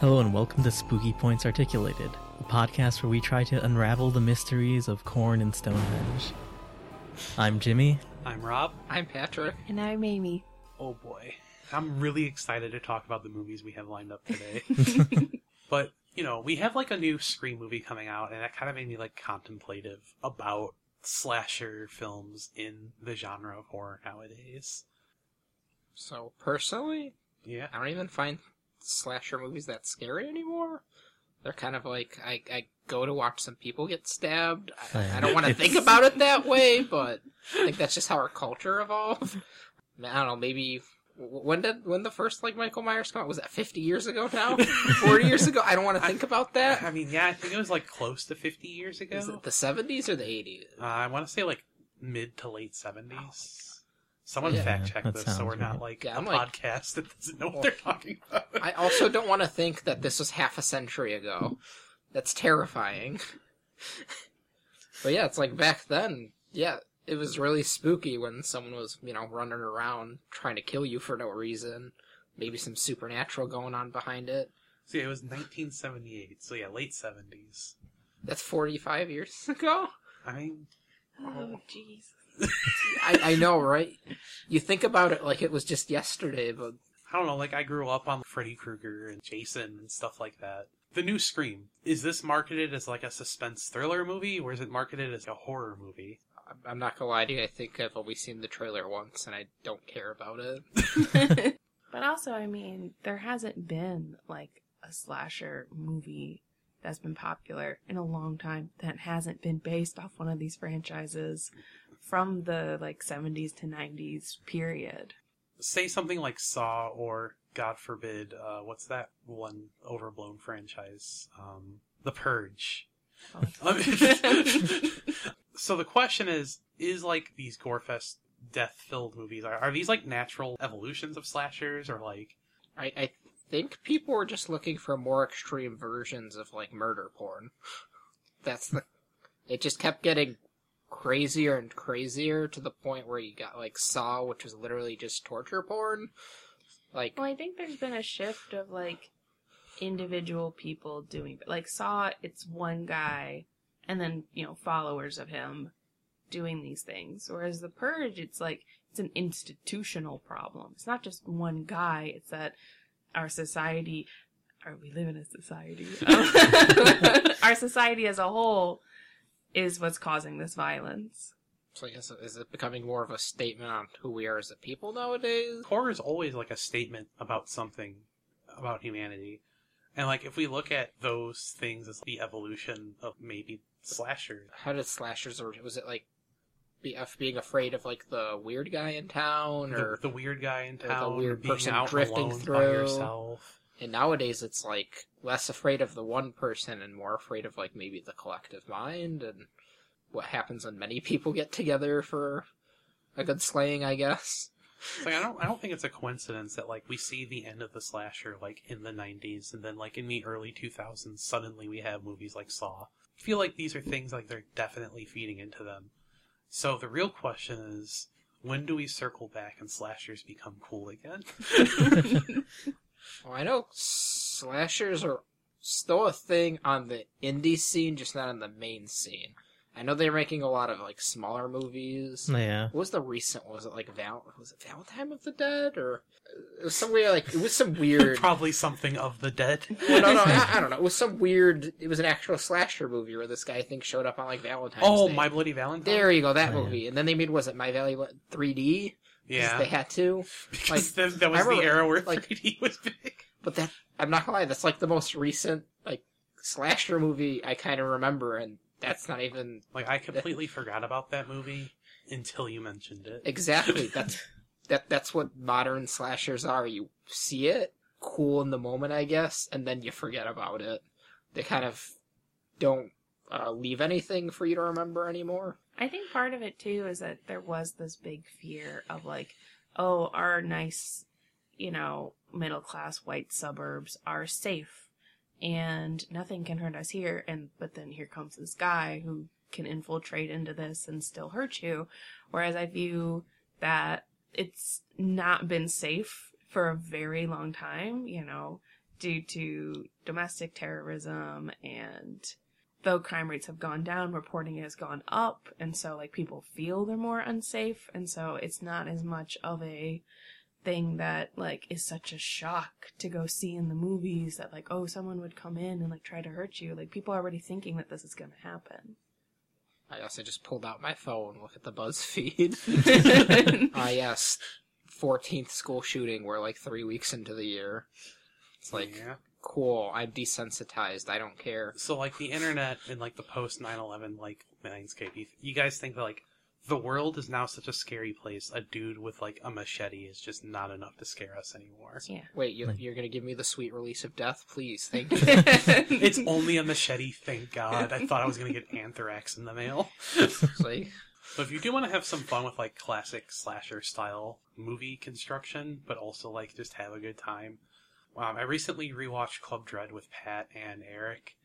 Hello and welcome to Spooky Points Articulated, a podcast where we try to unravel the mysteries of Corn and Stonehenge. I'm Jimmy. I'm Rob. I'm Patrick. And I'm Amy. Oh boy. I'm really excited to talk about the movies we have lined up today. but, you know, we have like a new Scream movie coming out, and that kind of made me like contemplative about slasher films in the genre of horror nowadays. So personally, Yeah. I don't even find slasher movies that scary anymore. They're kind of like I, I go to watch some people get stabbed. I, I don't want to think about it that way, but I think that's just how our culture evolved. I don't know. Maybe when did when the first like Michael Myers come out? Was that fifty years ago now? Forty years ago? I don't want to think about that. I mean, yeah, I think it was like close to 50 years ago. Is it the seventies or the eighties? Uh, I want to say like mid to late 70s. Someone Yeah, fact check this so we're not right. like Yeah, a I'm like- podcast that doesn't know what they're talking about. I also don't want to think that this was half a century ago. That's terrifying. but yeah, it's like back then, yeah, it was really spooky when someone was, you know, running around trying to kill you for no reason. Maybe some supernatural going on behind it. So yeah, it was 1978. So yeah, late 70s. That's 45 years ago? I mean, Oh, jeez. I, I know, right? You think about it like it was just yesterday, but I don't know, like I grew up on Freddy Krueger and Jason and stuff like that. The new Scream, is this marketed as like a suspense thriller movie or is it marketed as a horror movie? I'm- I'm not gonna lie to you, I think I've only seen the trailer once and I don't care about it. but also, I mean, there hasn't been like a slasher movie that's been popular in a long time that hasn't been based off one of these franchises from the like 70s to 90s period. Say something like Saw or, God forbid, uh, what's that one overblown franchise? Um, The Purge. so the question is, is like these gorefest death-filled movies, are, are these like natural evolutions of slashers or like I, I think people were just looking for more extreme versions of like murder porn. That's the. It just kept getting crazier and crazier to the point where you got like Saw, which was literally just torture porn. Like, Well, I think there's been a shift of like individual people doing like Saw. It's one guy, and then you know followers of him doing these things. Whereas the Purge, it's like it's an institutional problem. It's not just one guy. It's that our society, or we live in a society, our society as a whole is what's causing this violence. so I guess is it becoming more of a statement on who we are as a people nowadays? horror is always like a statement about something about humanity and like if we look at those things as the evolution of maybe slashers. How did slashers or was it like be, of being afraid of like the weird guy in town or the weird guy in town, the town weird being person out drifting alone by through. yourself And nowadays it's like less afraid of the one person and more afraid of like maybe the collective mind and what happens when many people get together for a good slaying, I guess. Like I don't I don't think it's a coincidence that like we see the end of the slasher like in the 90s and then like in the early 2000s suddenly we have movies like Saw. I feel like these are things like they're definitely feeding into them. So the real question is when do we circle back and slashers become cool again? Well, I know slashers are still a thing on the indie scene, just not on the main scene. I know they're making a lot of like smaller movies. Yeah. What was the recent? Was it like Val? Was it Valentine of the Dead or it was some weird like it was some weird. Probably something of the dead. well, no, no, I, I don't know. It was some weird. It was an actual slasher movie where this guy I think showed up on like Valentine's. Oh, Day. My Bloody Valentine. There you go, that Oh, yeah. movie. And then they made was it My Valley 3D? Yeah, they had to. because like, that, that was I the era where like- 3D was big. But that I'm not gonna lie, that's like the most recent like slasher movie I kind of remember, and that's not even Like I completely forgot about that movie until you mentioned it. exactly that's that that's what modern slashers are. You see it cool in the moment, I guess, and then you forget about it. They kind of don't uh, leave anything for you to remember anymore. I think part of it too is that there was this big fear of like, oh, our nice, you know, middle class white suburbs are safe and nothing can hurt us here. And but then here comes this guy who can infiltrate into this and still hurt you. Whereas I view that it's not been safe for a very long time, you know, due to domestic terrorism and though crime rates have gone down, reporting has gone up, and so like people feel they're more unsafe, and so it's not as much of a thing that like is such a shock to go see in the movies that like oh someone would come in and like try to hurt you like people are already thinking that this is going to happen I also just pulled out my phone, look at the BuzzFeed. Ah, yes, fourteenth school shooting. We're like three weeks into the year. It's like yeah. Cool. I'm desensitized. I don't care. So like the internet and like the post 9/11 like landscape, you, you guys think that like the world is now such a scary place. A dude with like a machete is just not enough to scare us anymore. yeah Wait, you, you're gonna give me the sweet release of death, please? Thank you. It's only a machete, thank God. I thought I was gonna get anthrax in the mail. Like, So if you do want to have some fun with like classic slasher style movie construction, but also like just have a good time, um, I recently rewatched Club Dread with Pat and Eric,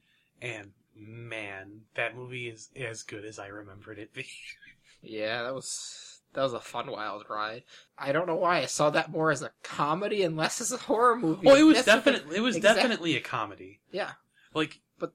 and man, that movie is as good as I remembered it being. yeah, that was that was a fun wild ride. I don't know why I saw that more as a comedy and less as a horror movie. Well, it was That's definitely it was definitely a comedy. yeah. Like but.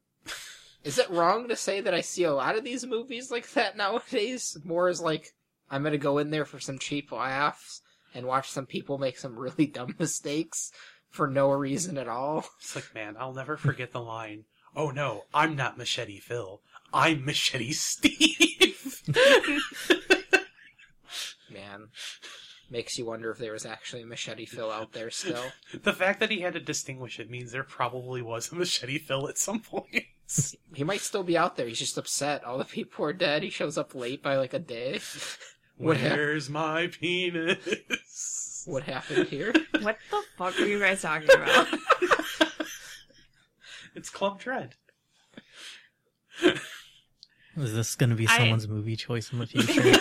Is it wrong to say that I see a lot of these movies like that nowadays? More as like I'm gonna go in there for some cheap laughs and watch some people make some really dumb mistakes for no reason at all. it's like man, I'll never forget the line. Oh no, I'm not Machete Phil. I'm Machete Steve. Man, makes you wonder if there was actually a Machete Phil out there still. the fact that he had to distinguish it means there probably was a Machete Phil at some point. He might still be out there. He's just upset. All the people are dead. He shows up late by like a day. Where's my penis? What happened here? what the fuck are you guys talking about It's Club Dread. Is this going to be I- someone's movie choice in the future?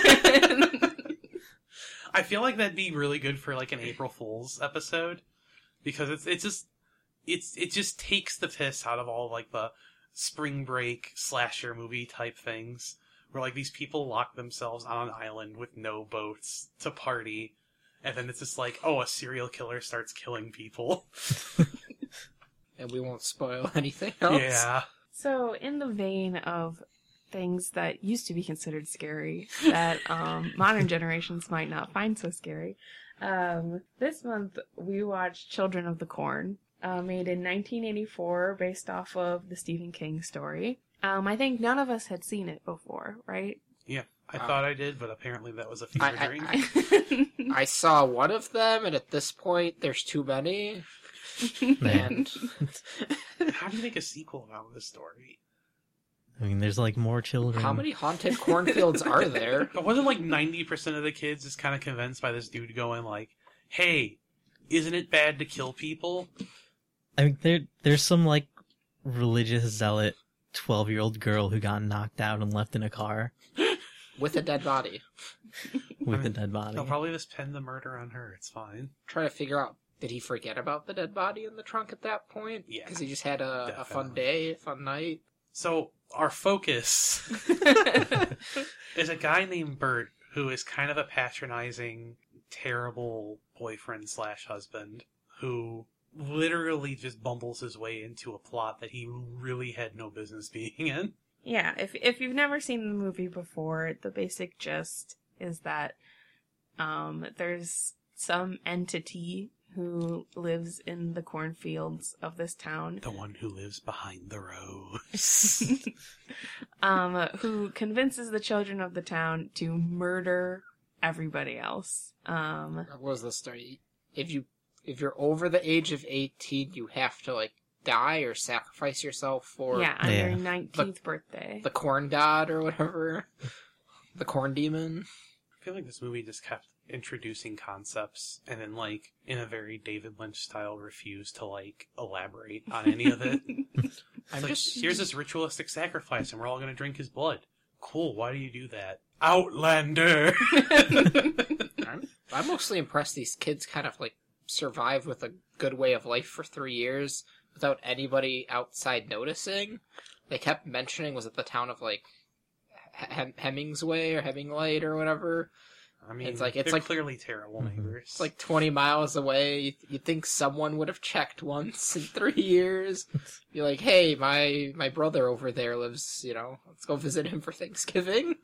I feel like that'd be really good for like an April Fool's episode because it's it's just it's it just takes the piss out of all like the spring break slasher movie type things where like these people lock themselves on an island with no boats to party and then it's just like oh a serial killer starts killing people And we won't spoil anything else. yeah So, in the vein of things that used to be considered scary that um, modern generations might not find so scary, um, this month we watched Children of the Corn, uh, made in 1984 based off of the Stephen King story. Um, I think none of us had seen it before, right? yeah I Wow. thought I did but apparently that was a fever I- I- dream I- I saw one of them, and at this point, there's too many. Man. And how do you make a sequel about this story I mean, there's like more children. how many haunted cornfields are there? But wasn't like ninety percent of the kids just kind of convinced by this dude going like, "Hey, isn't it bad to kill people?" I mean, there there's some like religious zealot twelve year old girl who got knocked out and left in a car With a dead body. with I a mean, dead body. They'll probably just pin the murder on her. It's fine. Try to figure out did he forget about the dead body in the trunk at that point? Yeah, Because he just had a, a fun day, a fun night. So our focus is a guy named Burt who is kind of a patronizing, terrible boyfriend slash husband who literally just bumbles his way into a plot that he really had no business being in. Yeah, if if you've never seen the movie before, the basic gist is that um, there's some entity who lives in the cornfields of this town, The one who lives behind the rose. um, who convinces the children of the town to murder everybody else. Um, What was the story? If you if you're over the age of eighteen, you have to like die or sacrifice yourself for yeah, on Yeah. their nineteenth birthday. the corn god or whatever. The corn demon. I feel like this movie just kept introducing concepts and then like in a very David Lynch style refused to like elaborate on any of it. I'm like, just here's this ritualistic sacrifice and we're all gonna drink his blood. Cool, why do you do that? Outlander I'm, I'm mostly impressed these kids kind of like survived with a good way of life for three years without anybody outside noticing. They kept mentioning was it the town of like Hem- Hemingsway or Hemingway or whatever. I mean, It's like- it's like- clearly terrible Mhm. neighbors. It's like 20 miles away. You, you think someone would have checked once in three years. Be like, hey, my my brother over there lives. You know, let's go visit him for Thanksgiving.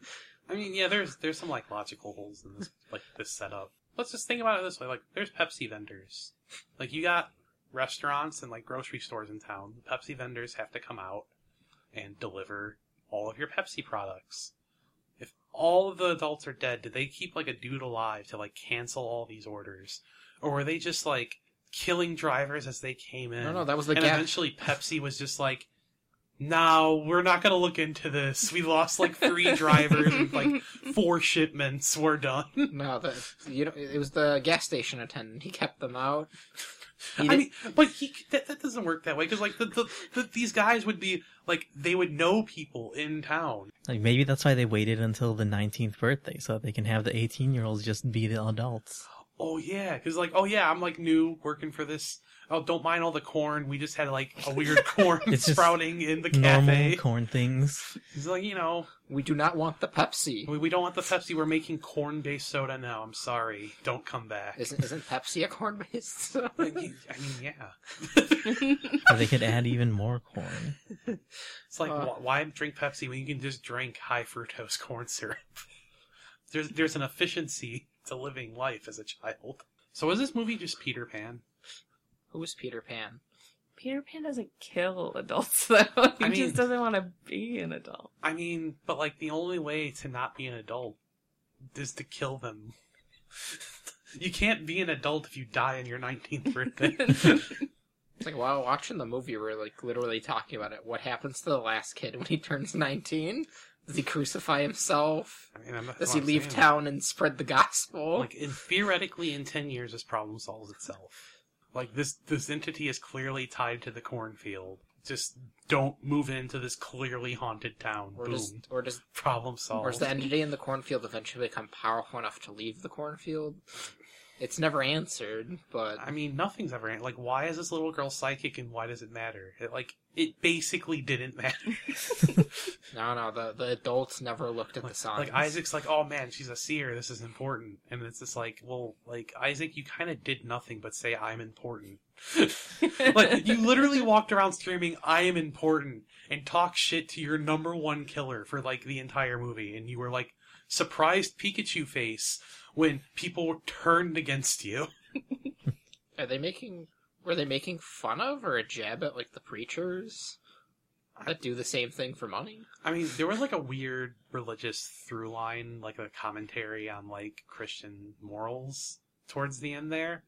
I mean, yeah, there's there's some like logical holes in this like this setup. Let's just think about it this way: like, there's Pepsi vendors. Like, you got restaurants and like grocery stores in town. the Pepsi vendors have to come out and deliver all of your Pepsi products. If all of the adults are dead, did they keep like a dude alive to like cancel all these orders, or were they just like killing drivers as they came in? No, no, that was the and gas. eventually Pepsi was just like, "No, we're not gonna look into this. We lost like three drivers and like four shipments. We're done." No, the you know it was the gas station attendant. He kept them out. He I mean, but he that, that doesn't work that way because like the, the, the these guys would be like they would know people in town. Like maybe that's why they waited until the 19th birthday so that they can have the 18 year olds just be the adults. Oh yeah, because like oh yeah, I'm like new working for this. Oh, don't mind all the corn. We just had like a weird corn It's just sprouting in the Normal cafe. corn things. He's like, you know, we do not want the Pepsi. we, we don't want the Pepsi. We're making corn-based soda now. I'm sorry. Don't come back. Isn't isn't Pepsi a corn based? Soda? I mean, yeah. Or they could add even more corn. It's like Uh. wh- why drink Pepsi when you can just drink high fructose corn syrup? There's there's an efficiency to living life as a child. So is this movie just Peter Pan? Who was Peter Pan? Peter Pan doesn't kill adults though. He I mean- just doesn't want to be an adult. I mean, but like the only way to not be an adult is to kill them. you can't be an adult if you die on your 19th birthday. It's like while watching the movie, we're like literally talking about it. What happens to the last kid when he turns nineteen? Does he crucify himself? I mean, I'm Does he I'm leave saying. town and spread the gospel? Like, in, theoretically, in 10 years, this problem solves itself. Like, this, this entity is clearly tied to the cornfield. Just don't move into this clearly haunted town. or Boom. does or does Problem solved. or does the entity in the cornfield eventually become powerful enough to leave the cornfield? It's never answered, but I mean, nothing's ever like. Why is this little girl psychic, and why does it matter? It, like, it basically didn't matter. no, no, the the adults never looked at the like, signs. like Isaac's like, oh man, she's a seer. This is important, and it's just like, well, like Isaac, you kind of did nothing but say I'm important. like you literally walked around screaming I am important and talk shit to your number one killer for like the entire movie, and you were like surprised Pikachu face when people turned against you. Are they making? Were they making fun of or a jab at like the preachers that do the same thing for money? I mean, there was like a weird religious through line, like a commentary on like Christian morals towards the end there.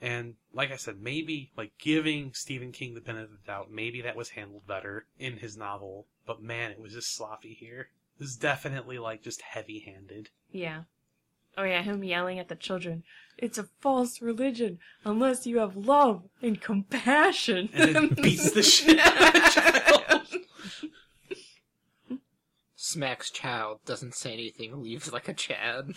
And like I said, maybe like giving Stephen King the benefit of the doubt, maybe that was handled better in his novel. But man, it was just sloppy here. This is definitely like just heavy handed. Yeah. Oh yeah, him yelling at the children. It's a false religion unless you have love and compassion. And then beats the shit out of the child. Smacks child doesn't say anything, leaves like a Chad.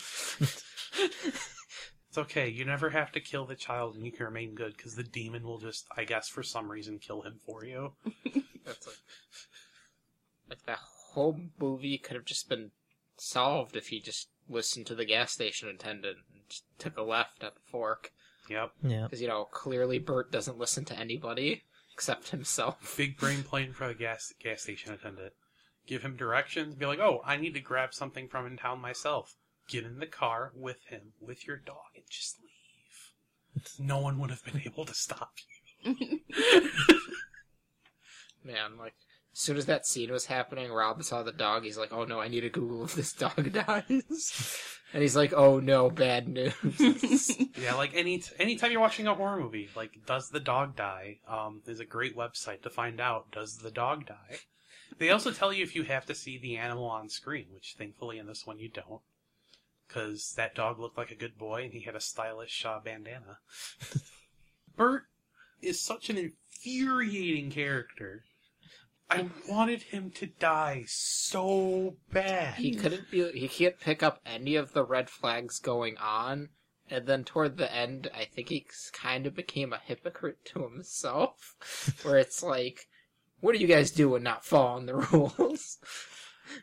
It's okay. You never have to kill the child and you can remain good because the demon will just, I guess, for some reason kill him for you. That's like, like that whole movie could have just been solved if he just listened to the gas station attendant and took a left at the fork. Yep. Yeah. Because you know clearly Burt doesn't listen to anybody except himself. big brain playing for the gas gas station attendant. Give him directions. Be like, oh, I need to grab something from in town myself. Get in the car with him, with your dog, and just leave. No one would have been able to stop you. Man, like as soon as that scene was happening, Rob saw the dog. He's like, "Oh no, I need to Google if this dog dies." and he's like, "Oh no, bad news." Yeah, like any anytime you're watching a horror movie, like does the dog die? Um, there's a great website to find out. Does the dog die? They also tell you if you have to see the animal on screen, which thankfully in this one you don't, because that dog looked like a good boy and he had a stylish uh, bandana. Burt is such an infuriating character. I mm. wanted him to die so bad. he couldn't be. He can't pick up any of the red flags going on. And then toward the end, I think he kind of became a hypocrite to himself, where it's like, "What do you guys do and not following the rules?"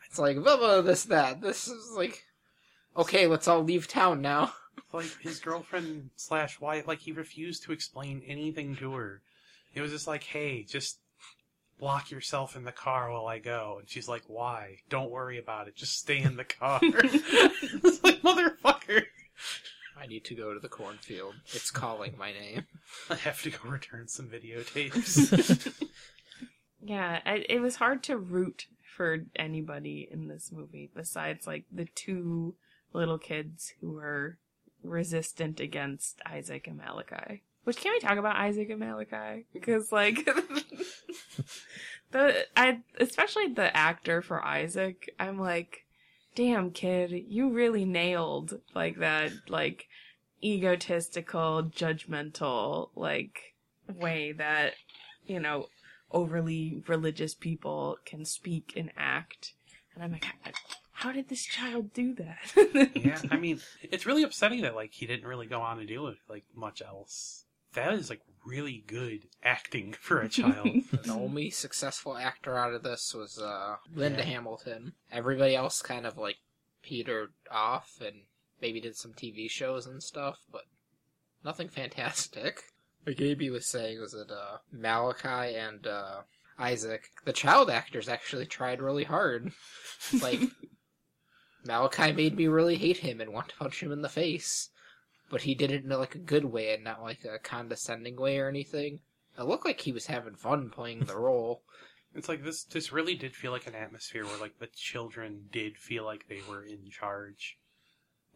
It's like blah blah this that. This is like, Okay, let's all leave town now. like his girlfriend slash wife, like he refused to explain anything to her. It was just like, hey, just lock yourself in the car while I go. And she's like, why? Don't worry about it. Just stay in the car. it's like, motherfucker. I need to go to the cornfield. It's calling my name. I have to go return some videotapes. Yeah, I, it was hard to root for anybody in this movie besides like the two little kids who were resistant against Isaac and Malachi. Which can we talk about Isaac and Malachi? Mm-hmm. Because like the I especially the actor for Isaac, I'm like, damn kid, you really nailed like that like egotistical, judgmental like way that you know overly religious people can speak and act. And I'm like, how did this child do that? yeah, I mean, it's really upsetting that like he didn't really go on to do like much else. That is like really good acting for a child. The only successful actor out of this was uh, Linda Yeah. Hamilton. Everybody else kind of like petered off and maybe did some TV shows and stuff, but nothing fantastic. Like AB was saying, was it uh, Malachi and uh, Isaac? The child actors actually tried really hard. Like Malachi made me really hate him and want to punch him in the face, but he did it in like a good way and not like a condescending way or anything. It looked like he was having fun playing the role. It's like this. This really did feel like an atmosphere where like the children did feel like they were in charge,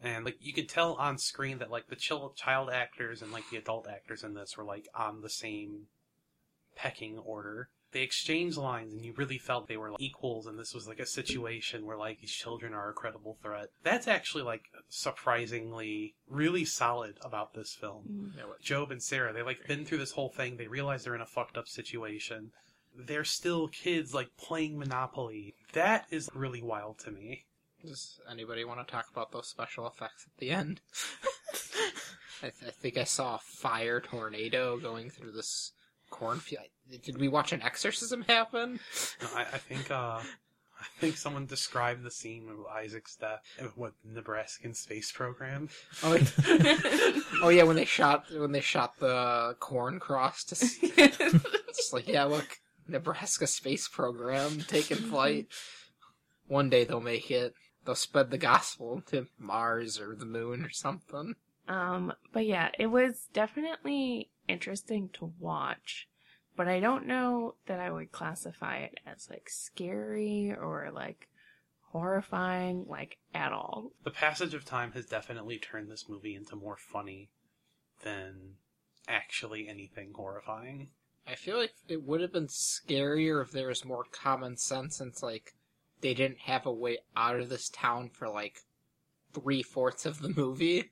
and like you could tell on screen that like the chil- child actors and like the adult actors in this were like on the same pecking order. They exchanged lines, and you really felt they were like, equals, and this was like a situation where like these children are a credible threat. That's actually like surprisingly really solid about this film. Mm-hmm. Yeah, what- Job and Sarah, they like been through this whole thing. They realize they're in a fucked up situation. They're still kids, like playing Monopoly. That is really wild to me. Does anybody want to talk about those special effects at the end? I, th- I think I saw a fire tornado going through this cornfield. Did we watch an exorcism happen? No, I, I think, uh, I think someone described the scene of Isaac's death with what Nebraskan space program. Oh, yeah. oh yeah, when they shot when they shot the corn cross to s- It's like, yeah, look, Nebraska space program taking flight. One day they'll make it. They'll spread the gospel to Mars or the moon or something. Um, but yeah, it was definitely interesting to watch, but I don't know that I would classify it as like scary or like horrifying, like at all. The passage of time has definitely turned this movie into more funny than actually anything horrifying. I feel like it would have been scarier if there was more common sense since, like, they didn't have a way out of this town for, like, three fourths of the movie.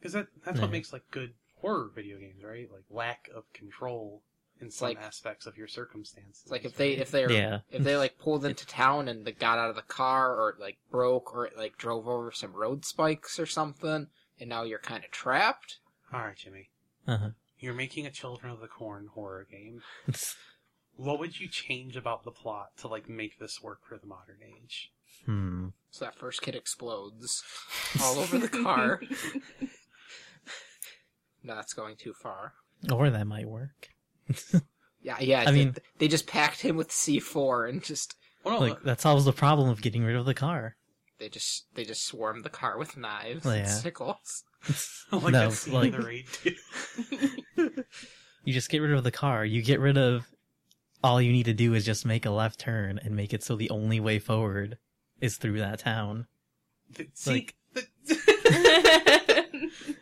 Because that, that's Yeah. what makes like good horror video games, right? Like lack of control in some like- aspects of your circumstances. Like if they if they're, Yeah. if they, like, pulled into town and they got out of the car or, it, like, broke or, it, like, drove over some road spikes or something, and now you're kind of trapped. All right, Jimmy, Uh-huh. you're making a Children of the Corn horror game. What would you change about the plot to like make this work for the modern age? hmm. So that first kid explodes all over the car. no, that's going too far. Or that might work. Yeah, yeah. I they- mean- they just packed him with C4 and just Well, no, Like uh, that solves the problem of getting rid of the car. they just they just swarm the car with knives Oh, and yeah. sickles. like no, like- the raid. too. You just get rid of the car. You get rid of all you need to do is just make a left turn and make it so the only way forward is through that town. The- See, Like- the- You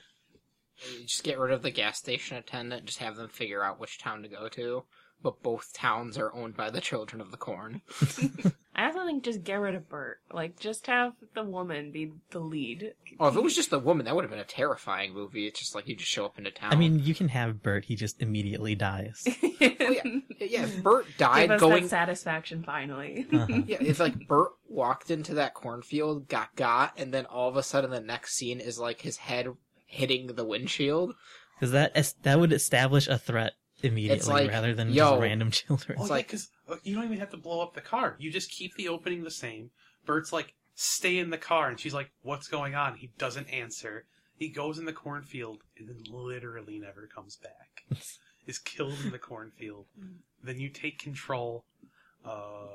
just get rid of the gas station attendant, just have them figure out which town to go to. But both towns are owned by the Children of the Corn. I also think just get rid of Burt. Like, just have the woman be the lead. Oh, if it was just the woman, that would have been a terrifying movie. It's just like you just show up into town. I mean, you can have Burt. He just immediately dies. Oh, yeah. yeah, if Burt Give died us going that satisfaction finally. Uh-huh. Yeah, if like Burt walked into that cornfield, got got, and then all of a sudden the next scene is like his head hitting the windshield. Because that es- that would establish a threat immediately like, rather than yo, just random children. oh, It's like- because you don't even have to blow up the car. You just keep the opening the same. Burt's like stay in the car. And she's like, what's going on? He doesn't answer. He goes in the cornfield and then literally never comes back. is killed in the cornfield. Then you take control. Uh,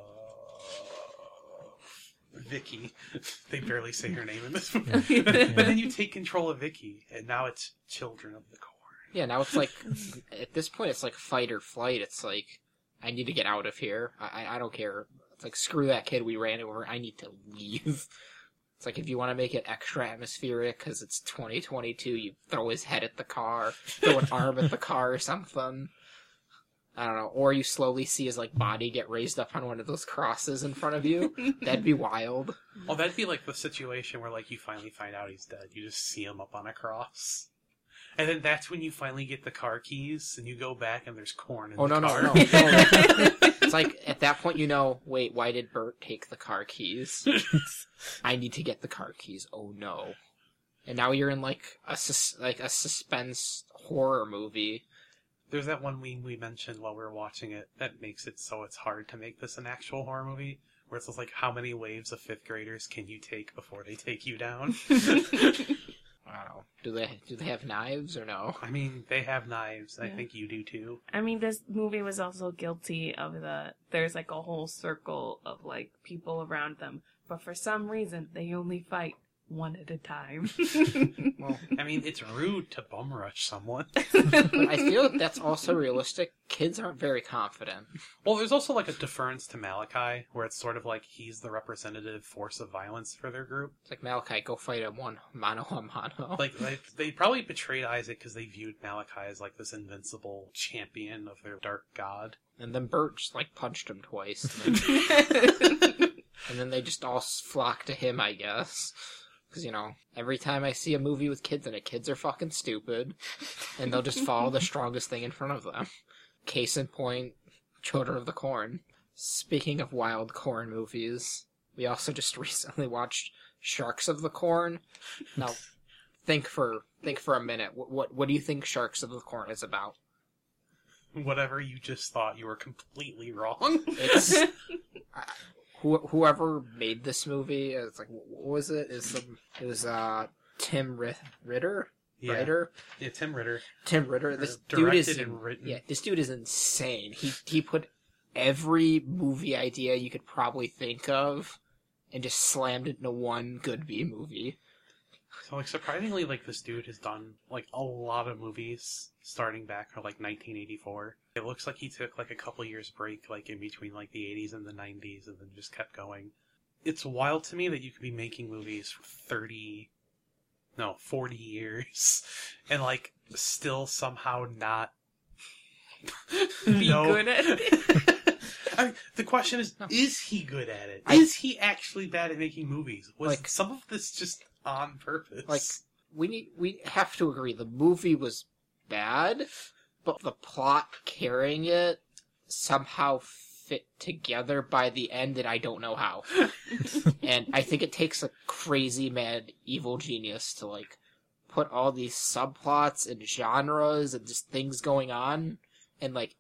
Vicky. They barely say her name in this movie. but then you take control of Vicky, and now it's Children of the Corn. Yeah, now it's like at this point it's like fight or flight. It's like I need to get out of here. I I, I don't care. It's like screw that kid we ran over. I need to leave. It's like if you want to make it extra atmospheric because it's 2022, you throw his head at the car, throw an arm at the car or something. I don't know. Or you slowly see his like body get raised up on one of those crosses in front of you. That'd be wild. Oh, that'd be like the situation where like you finally find out he's dead. You just see him up on a cross. And then that's when you finally get the car keys and you go back and there's corn in Oh the no no car. no! no. it's like at that point you know. Wait, why did Burt take the car keys? I need to get the car keys. Oh no! And now you're in like a sus- like a suspense horror movie. There's that one meme we mentioned while we were watching it that makes it so it's hard to make this an actual horror movie. Where it's just like, how many waves of fifth graders can you take before they take you down? I don't know. Do they do they have knives or no? I mean, they have knives. I think you do too. I mean, this movie was also guilty of the. There's like a whole circle of like people around them, but for some reason they only fight one at a time. Well, I mean, it's rude to bum rush someone. but I feel that that's also realistic. Kids aren't very confident. Well, there's also like a deference to Malachi, where it's sort of like he's the representative force of violence for their group. It's like Malachi, go fight him one mano a mano. Like they, they probably betrayed Isaac because they viewed Malachi as like this invincible champion of their dark god. and then Burt just like punched him twice, and then, and then they just all flock to him, I guess. Because you know, every time I see a movie with kids in it, kids are fucking stupid, and they'll just follow the strongest thing in front of them. Case in point, Children of the Corn. Speaking of wild corn movies, we also just recently watched Sharks of the Corn. Now, think for think for a minute. What what, what do you think Sharks of the Corn is about? Whatever you just thought, you were completely wrong. It's I- who, whoever made this movie. It's like what was it? Is some it was uh Tim Ri- Ritter yeah. writer. yeah, Tim Ritter. Tim Ritter. This dude is directed and written. yeah. This dude is insane. He he put every movie idea you could probably think of and just slammed it into one good B movie. So like surprisingly, like this dude has done like a lot of movies starting back from like 1984. It looks like he took like a couple years break, like in between like the 80s and the 90s, and then just kept going. It's wild to me that you could be making movies for 30, no, 40 years, and like still somehow not Be No. good at it. I mean, the question is: No. Is he good at it? I- Is he actually bad at making movies? Was Like- some of this just on purpose? Like we need we have to agree the movie was bad, but the plot carrying it somehow fit together by the end and I don't know how. and I think it takes a crazy mad evil genius to like put all these subplots and genres and just things going on and like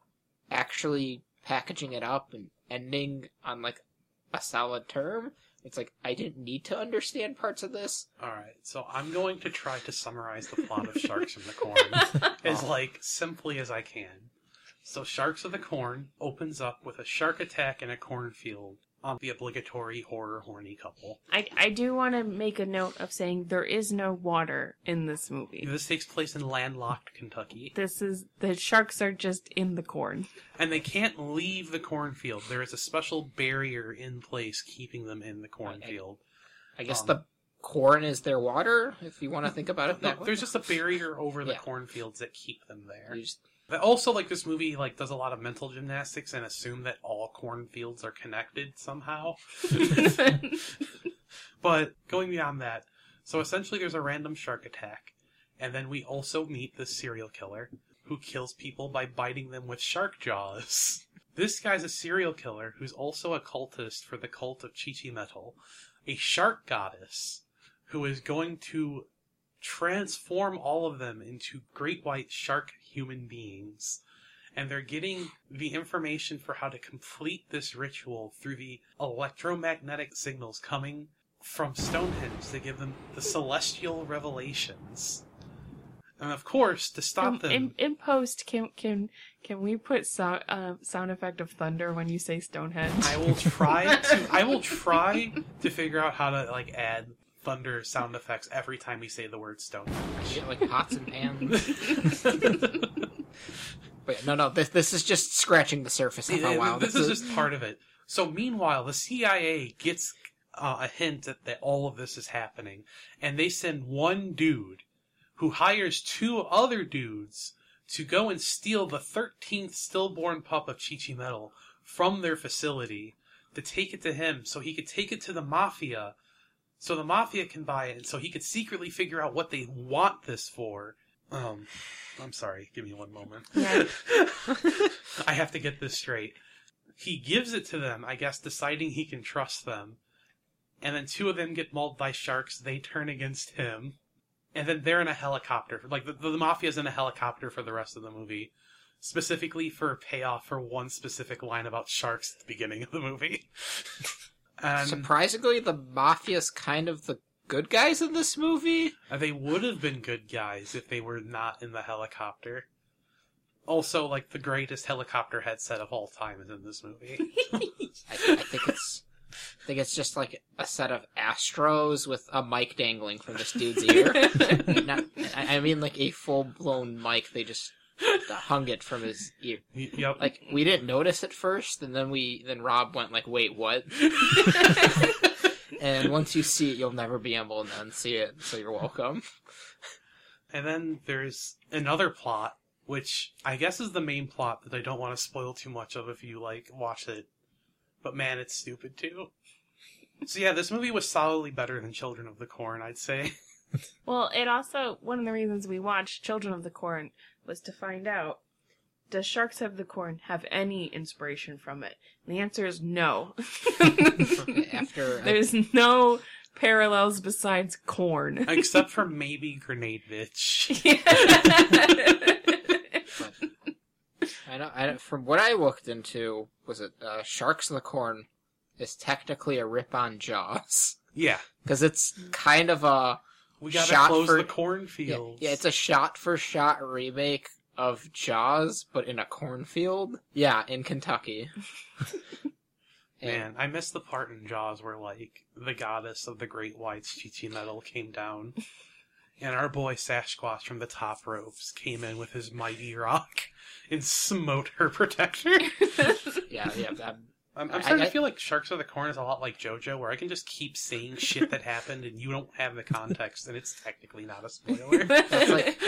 actually packaging it up and ending on like a solid term. It's like I didn't need to understand parts of this. All right, so I'm going to try to summarize the plot of Sharks in the Corn as like simply as I can. So, Sharks of the Corn opens up with a shark attack in a cornfield on the obligatory horror horny couple. I, I do want to make a note of saying there is no water in this movie. This takes place in landlocked Kentucky, This is the sharks are just in the corn. and they can't leave the cornfield. There is a special barrier in place keeping them in the cornfield. I guess Um, the corn is their water, if you want to think about it No, that way. there's just a barrier over the Yeah. cornfields that keep them there. You just- But also, like this movie, like does a lot of mental gymnastics and assume that all cornfields are connected somehow. But going beyond that, so essentially, there's a random shark attack, and then we also meet the serial killer who kills people by biting them with shark jaws. This guy's a serial killer who's also a cultist for the cult of Chichi Metal, a shark goddess who is going to transform all of them into great white shark human beings. And they're getting the information for how to complete this ritual through the electromagnetic signals coming from Stonehenge to give them the celestial revelations. And of course, to stop Um, them, in, in post, can can can we put sound uh, sound effect of thunder when you say Stonehenge? I will try to. I will try to figure out how to like add thunder sound effects every time we say the word stone. You get, like pots and pans. Wait, no, no. This this is just scratching the surface of how Yeah, wild this is just part of it. So meanwhile, the CIA gets uh, a hint that, that all of this is happening, and they send one dude who hires two other dudes to go and steal the 13th stillborn pup of Chichi Metal from their facility to take it to him so he could take it to the mafia so the mafia can buy it and so he could secretly figure out what they want this for. Um, I'm sorry, give me one moment. Yeah. I have to get this straight. He gives it to them, I guess, deciding he can trust them. And then two of them get mauled by sharks. They turn against him. And then they're in a helicopter. Like, the, the mafia's in a helicopter for the rest of the movie. Specifically for a payoff for one specific line about sharks at the beginning of the movie. and Surprisingly, the mafia's kind of the good guys in this movie. Uh, they would have been good guys if they were not in the helicopter. Also, like, the greatest helicopter headset of all time is in this movie. I, I think it's. I think it's just like a set of Astros with a mic dangling from this dude's ear. Not, I I mean, like a full blown mic. They just hung it from his ear. Yep. Like we didn't notice at first, and then we then Rob went like, "Wait, what?" and once you see it, you'll never be able to unsee it. So you're welcome. And then there's another plot, which I guess is the main plot that I don't want to spoil too much of if you like watch it. But man, it's stupid too. So yeah, this movie was solidly better than Children of the Corn, I'd say. Well, it also one of the reasons we watched Children of the Corn was to find out does Sharks of the Corn have any inspiration from it? And the answer is no. After There's no parallels besides corn. Except for maybe Grenade Bitch. I know, I know, from what I looked into, was it uh, Sharks of the Corn is technically a rip on Jaws Yeah. because it's kind of a We gotta Shot close for- the yeah, cornfields. yeah, it's a shot for shot remake of Jaws, but in a cornfield. Yeah, in Kentucky. Man, I missed the part in Jaws where like the goddess of the great whites, Chichi Metal, came down, and our boy Sasquatch from the top ropes came in with his mighty rock and smote her protector. yeah, yeah. that- I'm, I'm starting I- to feel like Sharks of the Corn is a lot like JoJo, where I can just keep saying shit that happened and you don't have the context, and it's technically not a spoiler. Like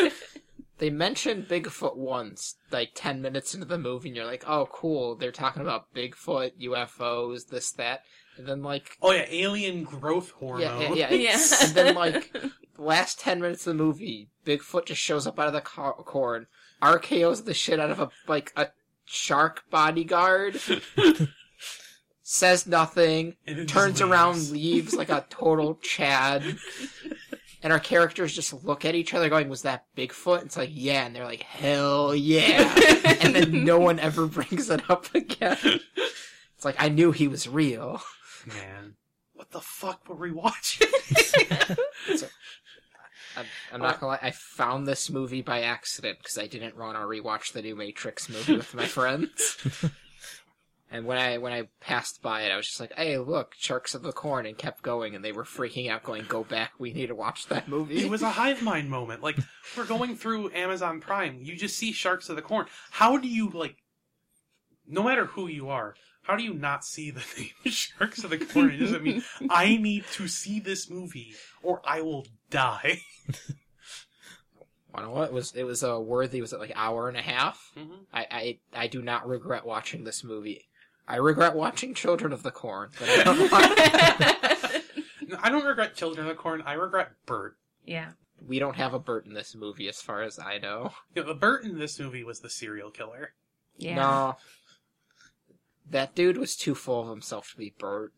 they mentioned Bigfoot once, like ten minutes into the movie, and you're like, "Oh, cool! They're talking about Bigfoot, UFOs, this, that," and then like, oh yeah, alien growth hormone. yeah, yeah, yeah, Yeah. and then like the last ten minutes of the movie, Bigfoot just shows up out of the car- corn, RKO's the shit out of a like a shark bodyguard, says nothing, And turns around, leaves. like a total Chad. And our characters just look at each other going, was that Bigfoot? It's like, yeah. And they're like, hell yeah. and then no one ever brings it up again. It's like, I knew he was real. Man, what the fuck were we watching? I'm, I'm not gonna lie, I found this movie by accident because I didn't want to rewatch the new Matrix movie with my friends. And when I when I passed by it, I was just like, "Hey, look, Sharks of the Corn," and kept going, and they were freaking out, going, "Go back! We need to watch that movie." It was a hive mind moment. Like we're going through Amazon Prime, you just see Sharks of the Corn. How do you like? No matter who you are, how do you not see the name Sharks of the Corn? It doesn't mean I need to see this movie or I will die. I don't know what? It was it was a worthy? Was it like hour and a half? Mhm. I, I I do not regret watching this movie. I regret watching Children of the Corn, but I don't want- I don't regret Children of the Corn. I regret Burt. yeah. we don't have a Burt in this movie, as far as I know. You know, the Burt in this movie was the serial killer. Yeah. No, that dude was too full of himself to be Burt.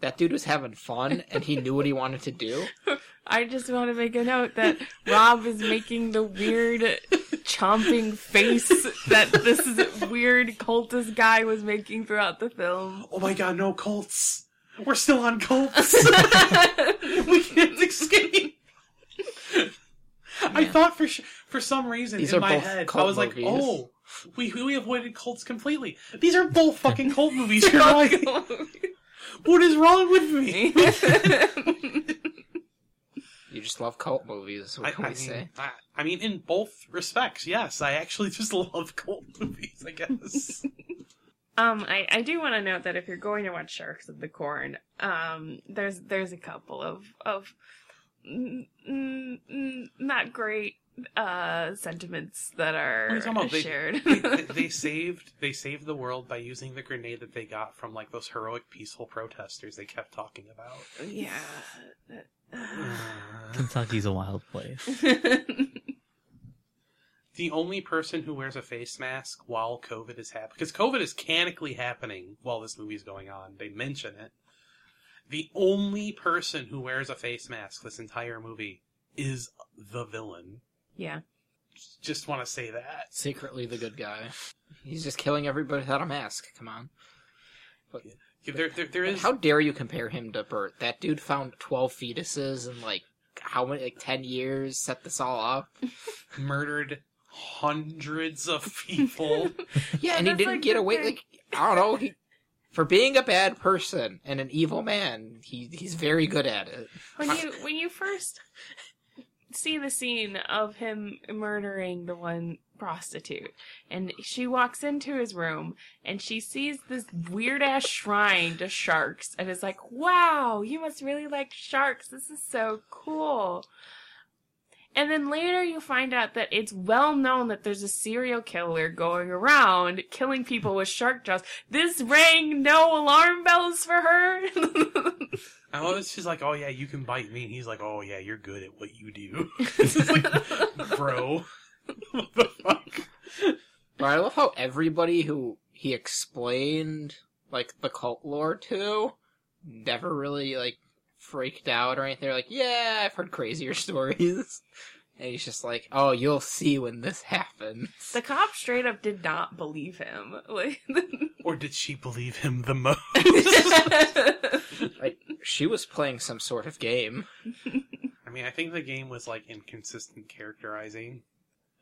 He, that dude was having fun, and he knew what he wanted to do. I just want to make a note that Rob is making the weird chomping face that this weird cultist guy was making throughout the film. Oh my god, no cults! We're still on cults. we can't escape. I thought for sh- for some reason These in my head I cult was like, movies. oh, we we avoided cults completely. These are both fucking cult movies. You're right. What is wrong with me? You just love cult movies. What I, can I we mean, say? I, I mean, in both respects, yes. I actually just love cult movies. I guess. Um, I, I do want to note that if you're going to watch Sharks of the Corn, um, there's there's a couple of of mm, mm, not great uh sentiments that are are you talking about? They- shared. they, they, they saved they saved the world by using the grenade that they got from like those heroic peaceful protesters they kept talking about. yeah. Kentucky's a wild place. the only person who wears a face mask while COVID is happening, because COVID is canonically happening while this movie's going on. They mention it. The only person who wears a face mask this entire movie is the villain. Yeah. Just want to say that. Secretly the good guy. He's just killing everybody without a mask. Come on. There, there, there is. How dare you compare him to Burt? That dude found twelve fetuses in like how many like ten years, set this all up. murdered hundreds of people. Yeah, and he didn't like get away thing. like I don't know, he for being a bad person and an evil man, he he's very good at it. when you when you first see the scene of him murdering the one prostitute and she walks into his room and she sees this weird ass shrine to sharks and is like wow you must really like sharks this is so cool and then later you find out that it's well known that there's a serial killer going around killing people with shark jaws. This rang no alarm bells for her. I love it. She's like, "Oh yeah, you can bite me," and he's like, "Oh yeah, you're good at what you do." it's like, bro, what the fuck? But I love how everybody who he explained like the cult lore to never really like freaked out or anything. They're like, yeah, I've heard crazier stories. And he's just like, oh, you'll see when this happens. The cop straight up did not believe him. Like, Or did she believe him the most? Like, she was playing some sort of game. I mean, I think the game was like inconsistent characterizing.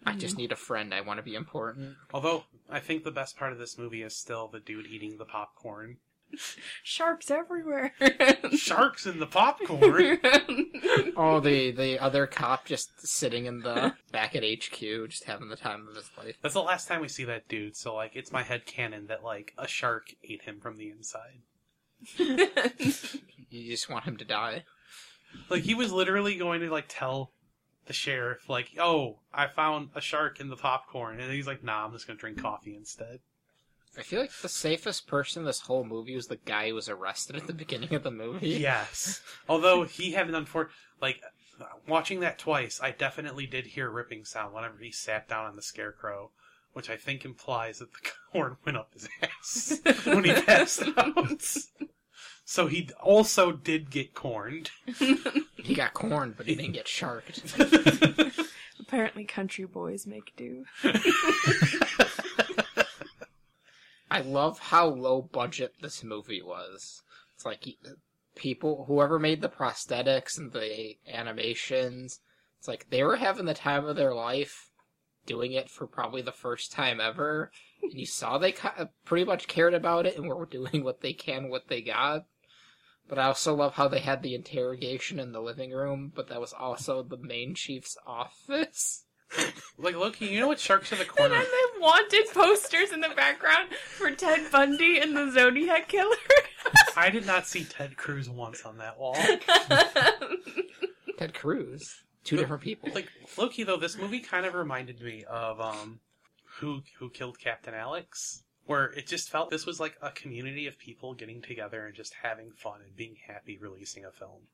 I just mhm. need a friend. I want to be important. Although I think the best part of this movie is still the dude eating the popcorn. Sharks everywhere. Sharks in the popcorn. Oh, the the other cop just sitting in the back at HQ, just having the time of his life. That's the last time we see that dude. So like, it's my head canon that like a shark ate him from the inside. You just want him to die. Like he was literally going to like tell the sheriff like, "Oh, I found a shark in the popcorn," and he's like, "Nah, I'm just gonna drink coffee instead." I feel like the safest person in this whole movie was the guy who was arrested at the beginning of the movie. Yes. Although he had an unfor like watching that twice, I definitely did hear a ripping sound whenever he sat down on the scarecrow, which I think implies that the corn went up his ass when he passed out. So he also did get corned. He got corned, but he didn't get sharked. Apparently, country boys make do. I love how low budget this movie was. It's like people, whoever made the prosthetics and the animations, it's like they were having the time of their life doing it for probably the first time ever. And you saw they pretty much cared about it and were doing what they can, what they got. But I also love how they had the interrogation in the living room, but that was also the main chief's office. Like, Loki, you know what Sharks of the corner? And then they wanted posters in the background for Ted Bundy and the Zodiac Killer. I did not see Ted Cruz once on that wall. Ted Cruz. Two different people. Like Loki, though, this movie kind of reminded me of um, who who killed Captain Alex, where it just felt this was like a community of people getting together and just having fun and being happy releasing a film.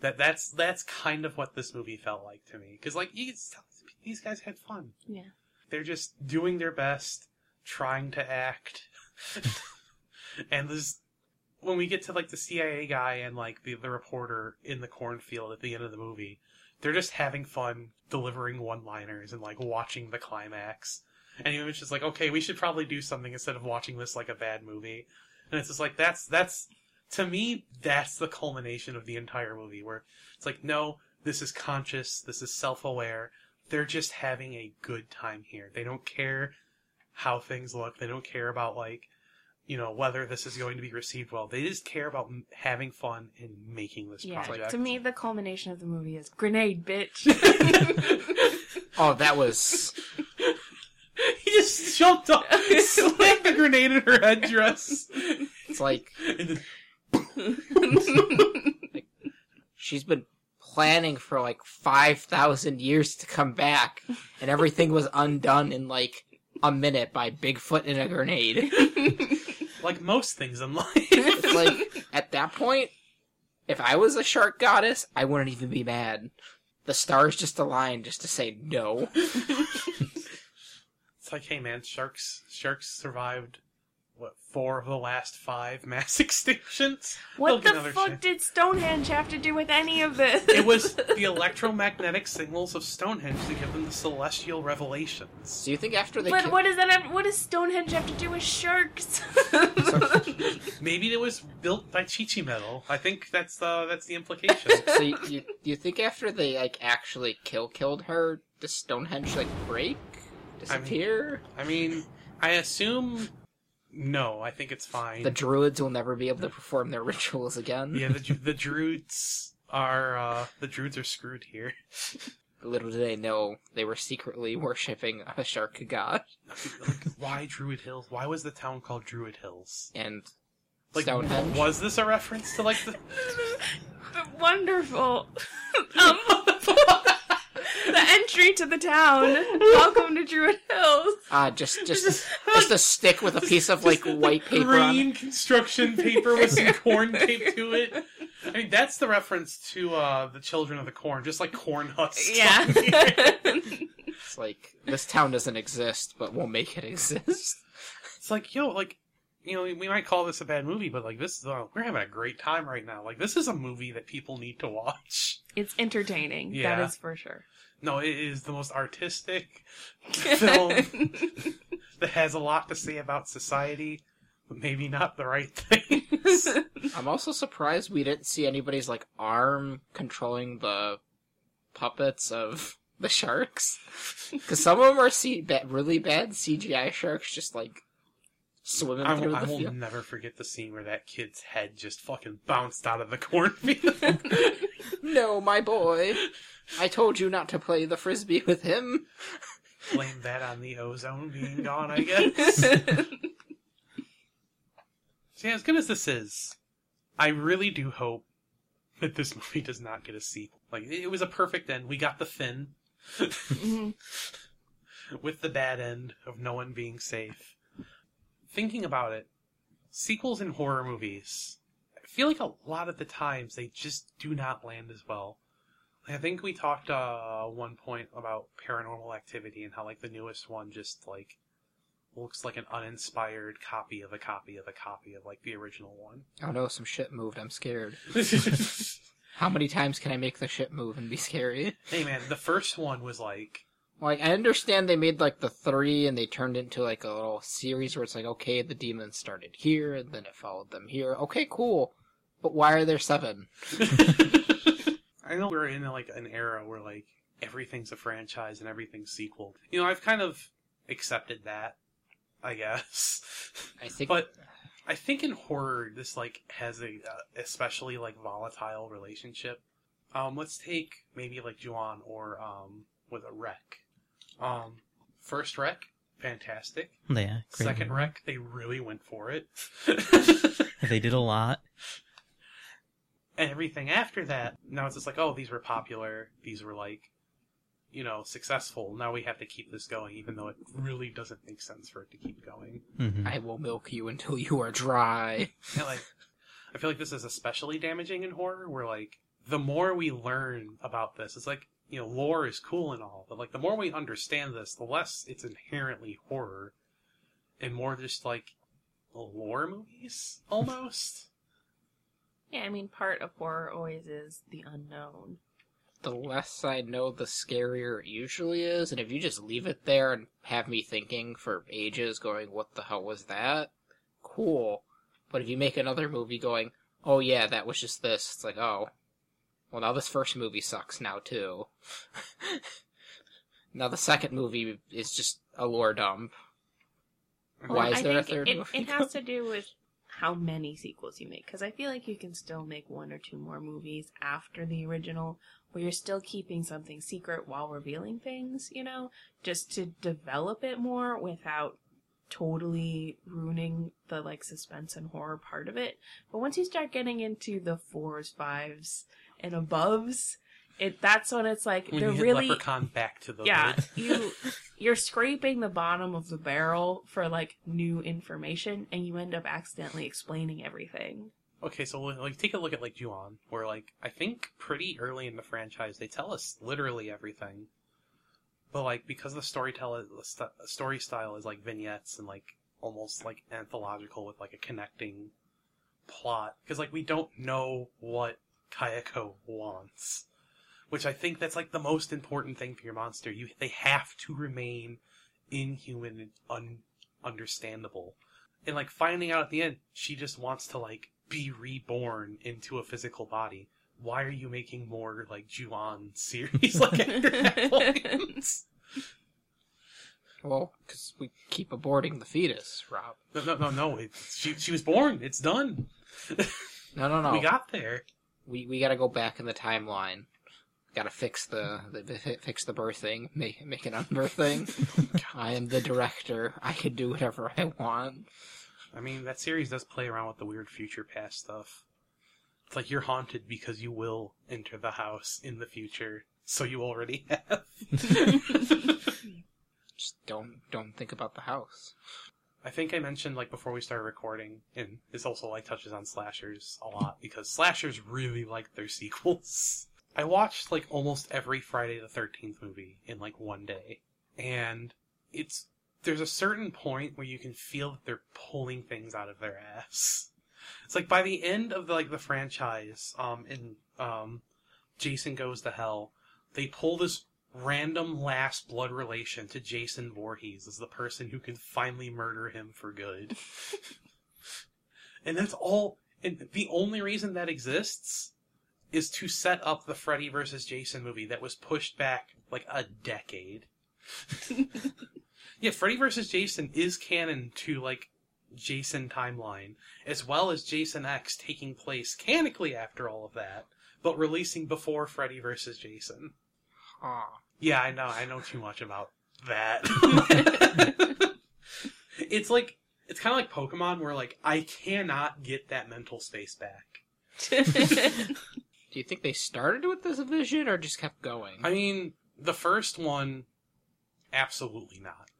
That that's that's kind of what this movie felt like to me, because like you could tell these guys had fun. yeah. They're just doing their best, trying to act, and this. When we get to like the CIA guy and like the the reporter in the cornfield at the end of the movie, they're just having fun delivering one liners and like watching the climax. And it's just like, okay, we should probably do something instead of watching this like a bad movie. And it's just like that's that's to me, that's the culmination of the entire movie, where it's like, no, this is conscious, this is self-aware. They're just having a good time here. They don't care how things look. They don't care about like, you know, whether this is going to be received well. They just care about m- having fun and making this Yeah, project. to me, the culmination of the movie is grenade, bitch. Oh, that was he just jumped up, slammed the grenade in her headdress, it's like and then she's been planning for like 5,000 years to come back, and everything was undone in like a minute by Bigfoot and a grenade. like most things in life. like, at that point, if I was a shark goddess, I wouldn't even be mad. The stars just aligned just to say no. It's like, hey man, sharks sharks survived what four of the last five mass extinctions. They'll what the fuck chance. did Stonehenge have to do with any of this? It was the electromagnetic signals of Stonehenge to give them the celestial revelations. Do you think after they But ki- what does that have? What does Stonehenge have to do with sharks? Maybe it was built by Chichi Metal. I think that's the that's the implication. so you, you, do you think after they like actually kill killed her, does Stonehenge like break, disappear? I mean, I assume no. I think it's fine. the druids will never be able to perform their rituals again. yeah, the the druids are uh the druids are screwed here. Little did they know they were secretly worshipping a shark god like, why Druid Hills? Why was the town called Druid Hills? and Like, Stonehenge. was this a reference to like the? Wonderful. Um, the entry to the town. Welcome to Druid Hills. Ah, just just just a stick with a piece of like white paper on green it. construction paper with some corn taped to it. I mean, that's the reference to uh, the Children of the Corn, just like corn husks. Yeah. It's like this town doesn't exist, but we'll make it exist. it's like, yo, like, you know, we might call this a bad movie, but like, this is uh, we're having a great time right now. Like, this is a movie that people need to watch. it's entertaining. Yeah. That is for sure. No, it is the most artistic film that has a lot to say about society, but maybe not the right things. I'm also surprised we didn't see anybody's like arm controlling the puppets of the sharks, because some of them are ba- really bad CGI sharks, just like swimming I through will, I the will field. never forget the scene where that kid's head just fucking bounced out of the cornfield. No, my boy, I told you not to play the frisbee with him. Blame that on the ozone being gone, I guess. See, as good as this is, I really do hope that this movie does not get a sequel. Like, it was a perfect end. We got the fin Mhm. with the bad end of no one being safe. Thinking about it, sequels in horror movies, I feel like a lot of the times they just do not land as well. I think we talked uh one point about paranormal activity and how like the newest one just like looks like an uninspired copy of a copy of a copy of like the original one. Oh no, some shit moved. I'm scared. How many times can I make the shit move and be scary? hey man, the first one was like Like, I understand they made like the three and they turned into like a little series where it's like, okay, the demons started here and then it followed them here. Okay, cool. But why are there seven? I know we're in like an era where like everything's a franchise and everything's sequel. You know, I've kind of accepted that, I guess. I think. But I think in horror, this like has a uh, especially like volatile relationship. Um, let's take maybe like Ju-on or um with a REC. Um, first REC, fantastic. Yeah, great. Second REC, they really went for it. They did a lot. and everything after that, now it's just like, oh, these were popular. These were like, you know, successful. Now we have to keep this going, even though it really doesn't make sense for it to keep going. hmm I will milk you until you are dry. And like, I feel like this is especially damaging in horror, where like the more we learn about this, it's like you know, lore is cool and all, but like the more we understand this, the less it's inherently horror, and more just like lore movies almost. Yeah, I mean, part of horror always is the unknown. The less I know, the scarier it usually is. And if you just leave it there and have me thinking for ages, going, what the hell was that? Cool. But if you make another movie going, oh yeah, that was just this. It's like, oh, well now this first movie sucks now too. now the second movie is just a lore dump. Why is I there a third it, movie? it has to do with how many sequels you make. Because I feel like you can still make one or two more movies after the original, where you're still keeping something secret while revealing things. You know, just to develop it more without totally ruining the like suspense and horror part of it. But once you start getting into the fours, fives, and aboves, it that's when it's like When they're really Leprechaun back to the yeah hood. you you're scraping the bottom of the barrel for like new information and you end up accidentally explaining everything. Okay, so like take a look at like Ju-on, where like I think pretty early in the franchise they tell us literally everything, but like because the storyteller the st- story style is like vignettes and like almost like anthological with like a connecting plot, because like we don't know what Kayako wants, which I think that's like the most important thing for your monster. You they have to remain inhuman and un- understandable and like finding out at the end she just wants to like be reborn into a physical body why are you making more like Ju-on series like after that? Well, because we keep aborting the fetus, Rob. no no no no it, she, she was born it's done No, no, no. we got there we we gotta go back in the timeline. Gotta fix the, the fix the birthing, make make an unbirthing. I am the director. I can do whatever I want. i mean that series does play around with the weird future past stuff it's like you're haunted because you will enter the house in the future so you already have Just don't don't think about the house. I think I mentioned like before we started recording, and this also like touches on slashers a lot because slashers really like their sequels. I watched like almost every Friday the Thirteenth movie in like one day, and it's there's a certain point where you can feel that they're pulling things out of their ass. It's like by the end of the, like the franchise, um, in um, Jason Goes to Hell, they pull this random last blood relation to Jason Voorhees as the person who can finally murder him for good. and that's all. And the only reason that exists is to set up the Freddy vs. Jason movie that was pushed back like a decade. yeah, Freddy vs. Jason is canon to like Jason timeline, as well as Jason X taking place canonically after all of that, but releasing before Freddy vs. Jason. Huh. Yeah, I know. I know too much about that. it's like it's kind of like Pokemon, where like I cannot get that mental space back. Do you think they started with this vision or just kept going? I mean, the first one, absolutely not,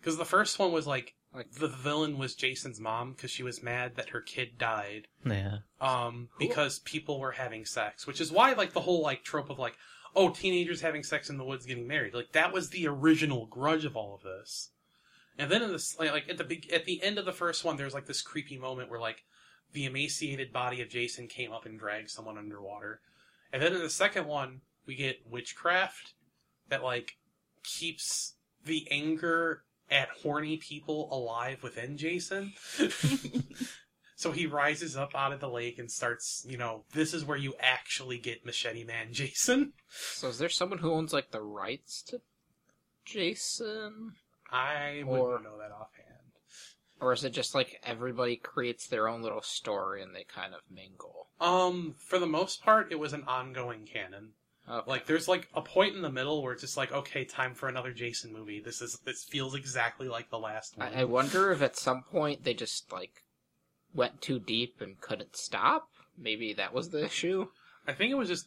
because the first one was like Like- the villain was Jason's mom because she was mad that her kid died. Yeah. um, because people were having sex, which is why like the whole like trope of like, oh, teenagers having sex in the woods getting married, like that was the original grudge of all of this. And then in this, like, like at the big, at the end of the first one, there's like this creepy moment where like the emaciated body of Jason came up and dragged someone underwater, and then in the second one we get witchcraft that like keeps the anger at horny people alive within Jason. So he rises up out of the lake and starts, you know, this is where you actually get Machete Man Jason. so is there someone who owns like the rights to Jason, I Or- wouldn't know that offhand. or is it just like everybody creates their own little story and they kind of mingle? Um, for the most part, it was an ongoing canon. Okay. Like, there's like a point in the middle where it's just like, okay, time for another Jason movie. This is this feels exactly like the last one. I, I wonder if at some point they just like went too deep and couldn't stop. Maybe that was the issue. I think it was just.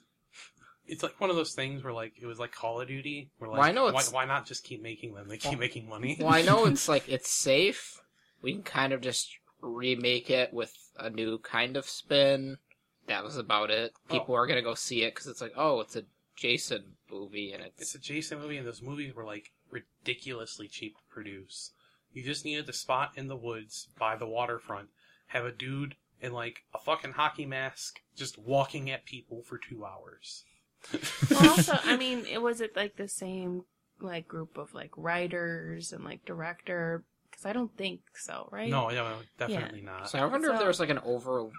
It's like one of those things where like it was like Call of Duty, where like Well, I know why, it's- why not just keep making them? They keep making money. Well, I know it's like it's safe. We can kind of just remake it with a new kind of spin. That was about it. Oh. People are gonna go see it because it's like, oh, it's a Jason movie, and It's it's a Jason movie, and those movies were like ridiculously cheap to produce. You just needed to spot in the woods by the waterfront, have a dude in like a fucking hockey mask just walking at people for two hours. well, also, I mean, it was it like the same like group of like writers and like director? Because I don't think so, right? No, no, no, definitely not. so. I wonder if So- there was like an over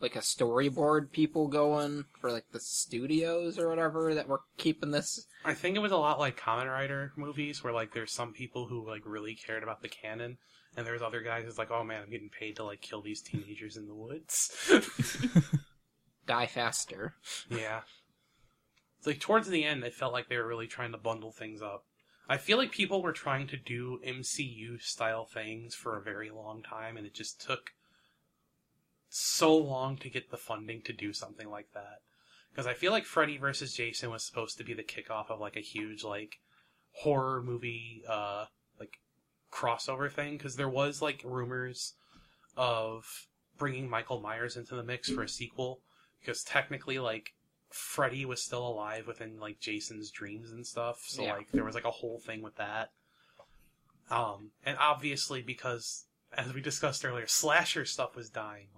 like a storyboard people going for like the studios or whatever that were keeping this. I think it was a lot like Kamen Rider movies, where like there's some people who like really cared about the canon, and there's other guys who's like, oh man, I'm getting paid to like kill these teenagers in the woods. Die faster. yeah. It's like towards the end, it felt like they were really trying to bundle things up. I feel like people were trying to do MCU style things for a very long time, and it just took so long to get the funding to do something like that. Because I feel like Freddy vs. Jason was supposed to be the kickoff of like a huge like horror movie uh crossover thing. Because there was like rumors of bringing Michael Myers into the mix for a sequel. Because technically, like Freddy was still alive within like Jason's dreams and stuff. So Yeah. like there was like a whole thing with that. Um, and obviously because as we discussed earlier, slasher stuff was dying.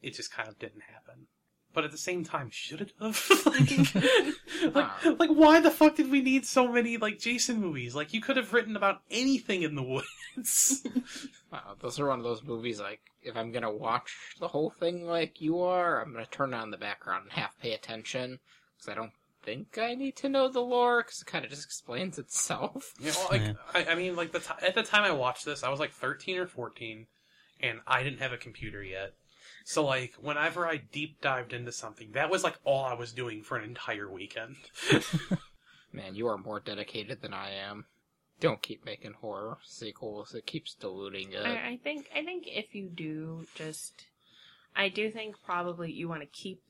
It just kind of didn't happen. But at the same time, should it have? like, like, like, why the fuck did we need so many like Jason movies? Like, you could have written about anything in the woods. Wow, those are one of those movies like if I'm gonna watch the whole thing like you are, I'm gonna turn on the background and half pay attention because I don't think I need to know the lore because it kind of just explains itself. You know, like Yeah. I, I mean, like the t- at the time I watched this, I was like thirteen or fourteen, and I didn't have a computer yet. So like, whenever I deep dived into something, that was like all I was doing for an entire weekend. Man, you are more dedicated than I am. Don't keep making horror sequels. It keeps diluting it. I, I think I think if you do just I do think probably you want to keep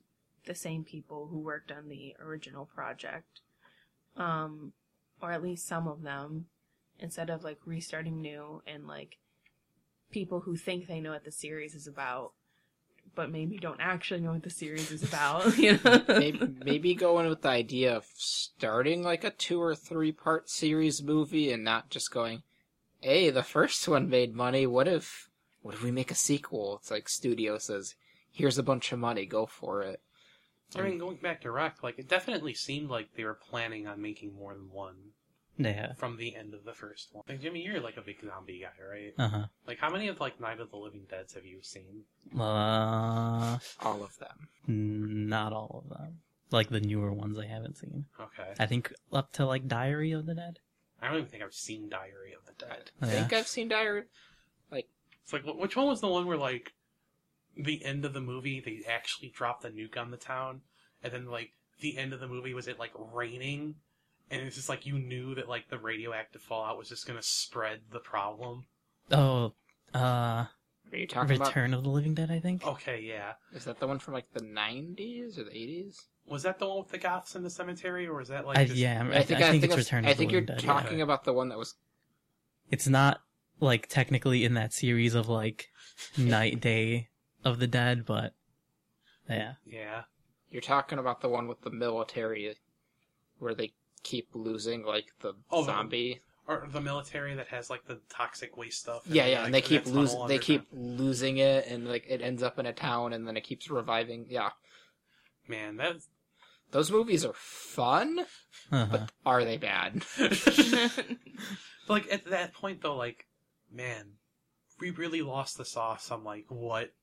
the same people who worked on the original project. Um or at least some of them instead of like restarting new and like people who think they know what the series is about but maybe don't actually know what the series is about, you know. maybe, maybe go in with the idea of starting like a two or three part series movie and not just going, hey, the first one made money. What if, what if we make a sequel? It's like studio says, here's a bunch of money, go for it. I mean, going back to Rock, like it definitely seemed like they were planning on making more than one yeah. from the end of the first one. Like Jimmy, you're like a big zombie guy, right? Uh huh. Like, how many of like Night of the Living Dead's have you seen? Uh, All of them. not all of them. Like the newer ones I haven't seen. Okay, I think up to like Diary of the Dead. I don't even think I've seen Diary of the Dead. I Yeah. think I've seen Diary. Like it's like, which one was the one where like the end of the movie they actually dropped the nuke on the town, and then like the end of the movie was it like raining, and it's just like you knew that like the radioactive fallout was just gonna spread the problem. Oh, uh, Are you talking Return of the Living Dead. I think. Okay, yeah. Is that the one from like the 90s or the 80s? Was that the one with the goths in the cemetery, or was that like? I, just- yeah, I, I think, it's that's- Return of the Legend? I the think you're Living Dead. talking yeah. about the one that was. It's not like technically in that series of like Night Day of the Dead, but yeah. Yeah. You're talking about the one with the military, where they keep losing like the Oh, the- zombie. Or the military that has like the toxic waste stuff. Yeah, yeah, like, and they keep tunnel losing. They keep losing it, and like it ends up in a town, and then it keeps reviving. Yeah, Man, that's. those movies are fun, Uh-huh. but are they bad? like at that point though, like, man, we really lost the sauce on like what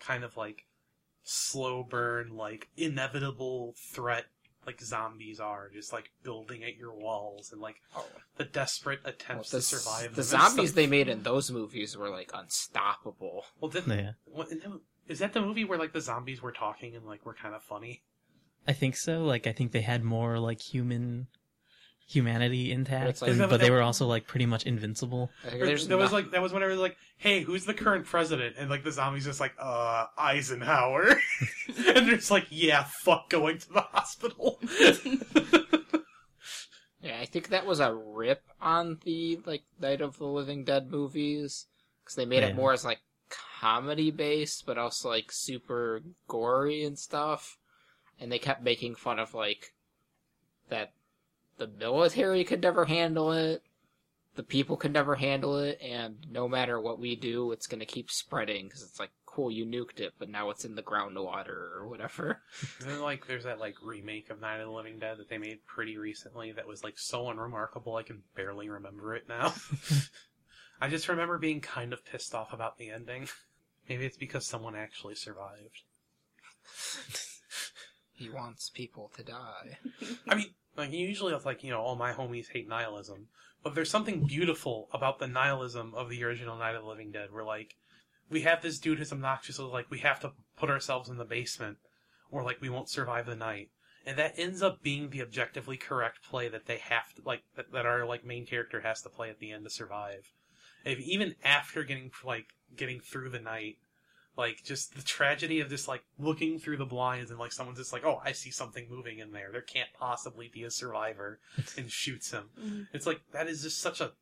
kind of like slow burn, like inevitable threat like zombies are, just like building at your walls and like Oh, the desperate well, attempts the, to survive. the zombies stuff. they made in those movies were like unstoppable. Well, didn't yeah. what, is that the movie where like the zombies were talking and like were kind of funny? I think so. Like I think they had more like human humanity intact, It's like- and- but they were also like pretty much invincible. Like, Or there's there was no- like that was when it was like, hey, who's the current president? And like the zombies just like, uh, Eisenhower, and they're just like, yeah, fuck going to the hospital. Yeah, I think that was a rip on the like Night of the Living Dead movies because they made Yeah. it more as like comedy based, but also like super gory and stuff. And they kept making fun of like that the military could never handle it, the people could never handle it, and no matter what we do, it's gonna keep spreading because it's like cool, you nuked it, but now it's in the groundwater or whatever. And then like there's that like remake of Night of the Living Dead that they made pretty recently that was like so unremarkable I can barely remember it now. I just remember being kind of pissed off about the ending. Maybe it's because someone actually survived. He wants people to die. I mean, like usually it's like you know, all my homies hate nihilism, but there's something beautiful about the nihilism of the original Night of the Living Dead, where like we have this dude who's obnoxious, so like we have to put ourselves in the basement, or like we won't survive the night, and that ends up being the objectively correct play that they have to like that, that our like main character has to play at the end to survive. If, even after getting like getting through the night, like just the tragedy of just like looking through the blinds and like someone's just like, oh, I see something moving in there. There can't possibly be a survivor, and shoots him. Mhm. It's like that is just such a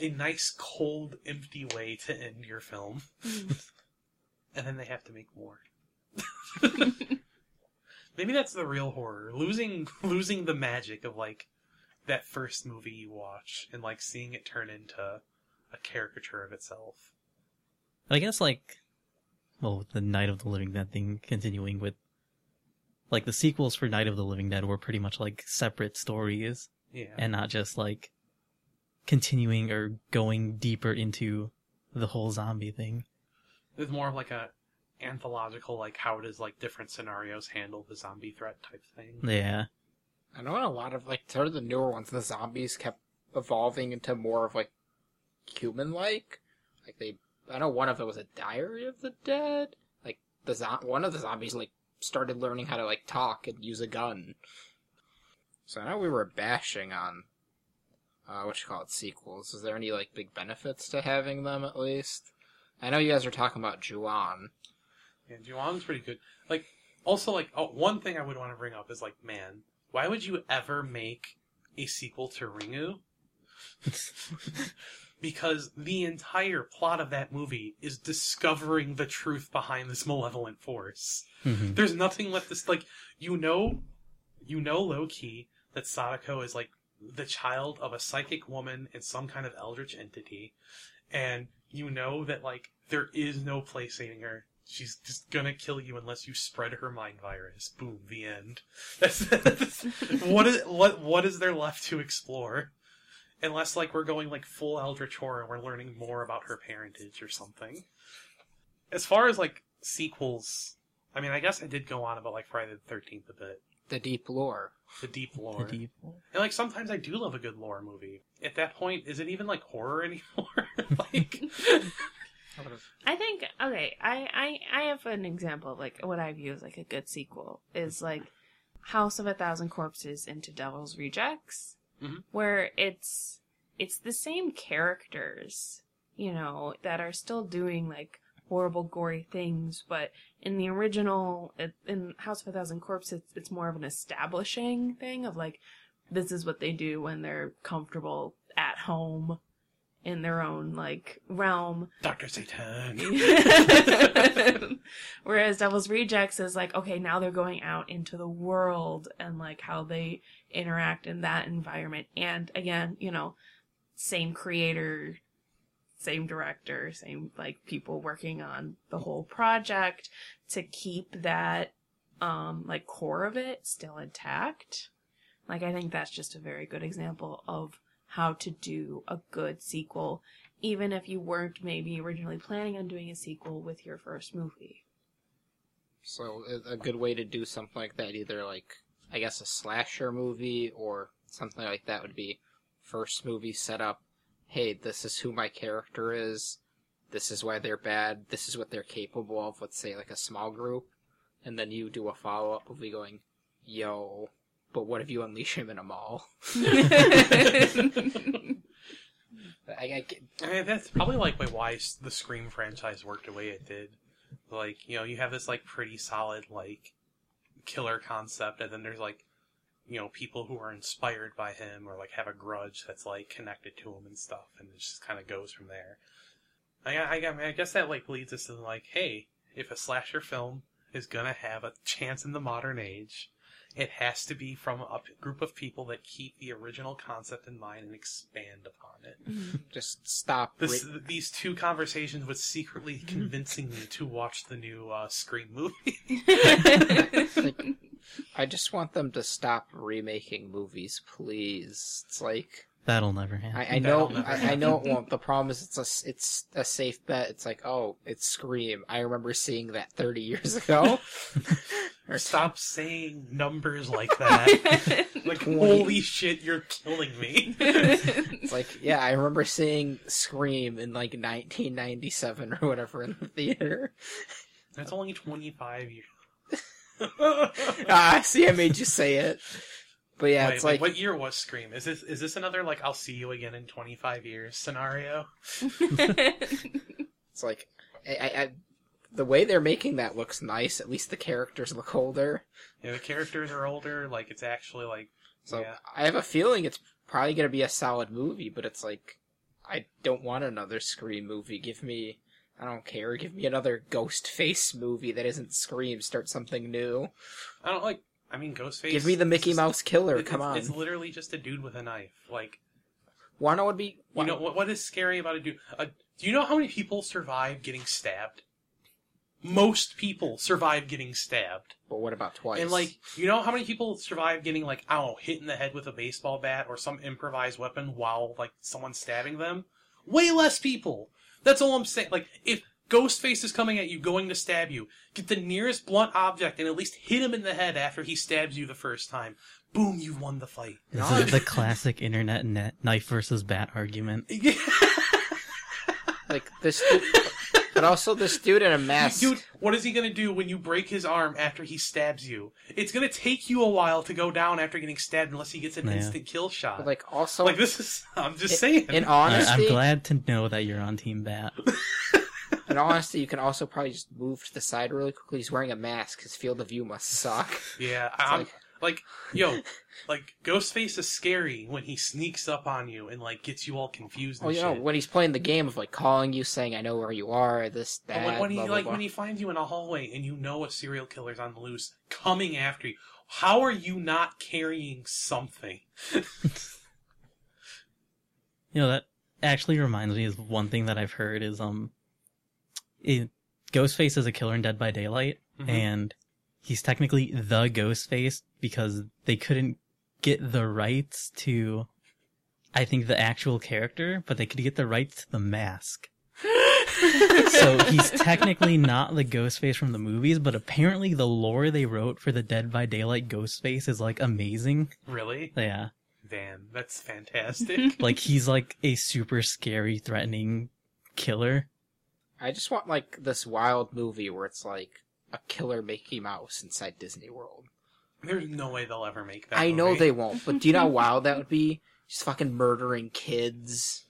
a nice, cold, empty way to end your film, Mhm. and then they have to make more. Maybe that's the real horror losing losing the magic of like that first movie you watch and like seeing it turn into a caricature of itself. I guess like, well, with the Night of the Living Dead thing continuing with, like the sequels for Night of the Living Dead were pretty much like separate stories Yeah, and not just like continuing or going deeper into the whole zombie thing. it's more of like a anthological like how does like different scenarios handle the zombie threat type thing. Yeah. I know in a lot of like sort of the newer ones, the zombies kept evolving into more of like human-like. Like they, I know one of it was a Diary of the Dead. Like the zo- one of the zombies like started learning how to like talk and use a gun. So I know we were bashing on uh, what you call it sequels. Is there any like big benefits to having them at least? I know you guys are talking about Ju-on. Yeah, Ju-on's pretty good. Like, also, like, oh, one thing I would want to bring up is, like, man, why would you ever make a sequel to Ringu? because the entire plot of that movie is discovering the truth behind this malevolent force. Mhm. There's nothing left this, like, you know, you know low key that Sadako is, like, the child of a psychic woman and some kind of eldritch entity. And you know that, like, there is no place saving her. She's just gonna kill you unless you spread her mind virus. Boom, the end. That's, that's what is what what is there left to explore? Unless like we're going like full Eldritch horror and we're learning more about her parentage or something. As far as like sequels, I mean, I guess I did go on about like Friday the Thirteenth a bit, The deep lore. the deep lore, The deep- and like sometimes I do love a good lore movie. At that point, is it even like horror anymore? like, I think okay. I, I I have an example of like what I view as like a good sequel is like House of a Thousand Corpses into Devil's Rejects, Mhm. where it's it's the same characters, you know, that are still doing like horrible, gory things, but in the original, in House of a Thousand Corpses, it's, it's more of an establishing thing of like this is what they do when they're comfortable at home in their own like realm Doctor Satan. Whereas Devil's Rejects is like, okay, now they're going out into the world and like how they interact in that environment. And again, you know, same creator, same director, same like people working on the whole project to keep that um like core of it still intact. Like I think that's just a very good example of how to do a good sequel even if you weren't maybe originally planning on doing a sequel with your first movie. So a- good way to do something like that, either like I guess a slasher movie or something like that, would be first movie set up. Hey, this is who my character is. This is why they're bad. This is what they're capable of. Let's say like a small group, and then you do a follow up movie going, "Yo, but what if you unleash him in a mall?" I, I I mean, that's probably like why the Scream franchise worked the way it did. Like, you know, you have this like pretty solid like killer concept, and then there's like, you know, people who are inspired by him or like have a grudge that's like connected to him and stuff, and it just kind of goes from there. I, I, I mean, I guess that like leads us to like, hey, if a slasher film is gonna have a chance in the modern age, it has to be from a group of people that keep the original concept in mind and expand upon it. just stop. This, re- these two conversations was secretly convincing me to watch the new uh, Scream movie. like, I just want them to stop remaking movies, please. It's like That'll never happen. I, I know, That'll I, I know it won't. The problem is it's a, s- it's a safe bet. It's like, oh, it's Scream. I remember seeing that 30 years ago. or Stop saying numbers like that. like, holy shit, you're killing me. It's like, yeah, I remember seeing Scream in like 1997 or whatever in the theater. That's only 25 years. ah, see, I made you say it. But yeah, Wait, it's wait, like, what year was Scream? Is this is this another like I'll see you again in 25 years scenario? it's like, I, I, I, the way they're making that looks nice. At least the characters look older. Yeah, the characters are older. Like it's actually like So Yeah. I have a feeling it's probably gonna be a solid movie. But it's like, I don't want another Scream movie. Give me. I don't care. Give me another Ghostface movie that isn't Scream. Start something new. I don't like. I mean, Ghostface. Give me the Mickey Mouse Killer. it- Come it's, on. It's literally just a dude with a knife. Like Wanna would be. you know what? What is scary about a dude? Uh, do you know how many people survive getting stabbed? Most people survive getting stabbed. But what about twice? And like, you know how many people survive getting like, I don't know, hit in the head with a baseball bat or some improvised weapon while like someone's stabbing them? Way less people. That's all I'm saying. Like, if Ghostface is coming at you, going to stab you, get the nearest blunt object and at least hit him in the head after he stabs you the first time. Boom, you've won the fight. This is the classic internet net knife versus bat argument. Yeah. like this, du- but also this dude in a mask. Dude, what is he gonna do when you break his arm after he stabs you? It's gonna take you a while to go down after getting stabbed unless he gets an Yeah. instant kill shot. But, like also, Like, this is, I'm just saying. in I, honesty, I'm glad to know that you're on Team Bat. in honesty, you can also probably just move to the side really quickly. He's wearing a mask. His field of view must suck. Yeah, I'm like- like, yo, like Ghostface is scary when he sneaks up on you and like gets you all confused. Oh, And you know, shit. when he's playing the game of like calling you, saying, "I know where you are," this, But that, when, when he blah, blah, like blah. when he finds you in a hallway and you know a serial killer's on the loose coming after you, how are you not carrying something? You know, that actually reminds me of one thing that I've heard is, um, it, Ghostface is a killer in Dead by Daylight, Mhm. and he's technically the Ghostface because they couldn't get the rights to, I think, the actual character, but they could get the rights to the mask. so he's technically not the Ghostface from the movies, but apparently the lore they wrote for the Dead by Daylight Ghostface is like amazing. Really? Yeah. Damn, that's fantastic. Like he's like a super scary, threatening killer. I just want like this wild movie where it's like a killer Mickey Mouse inside Disney World. There's no way they'll ever make that. I know they won't, but do you know how wild that would be? Just fucking murdering kids,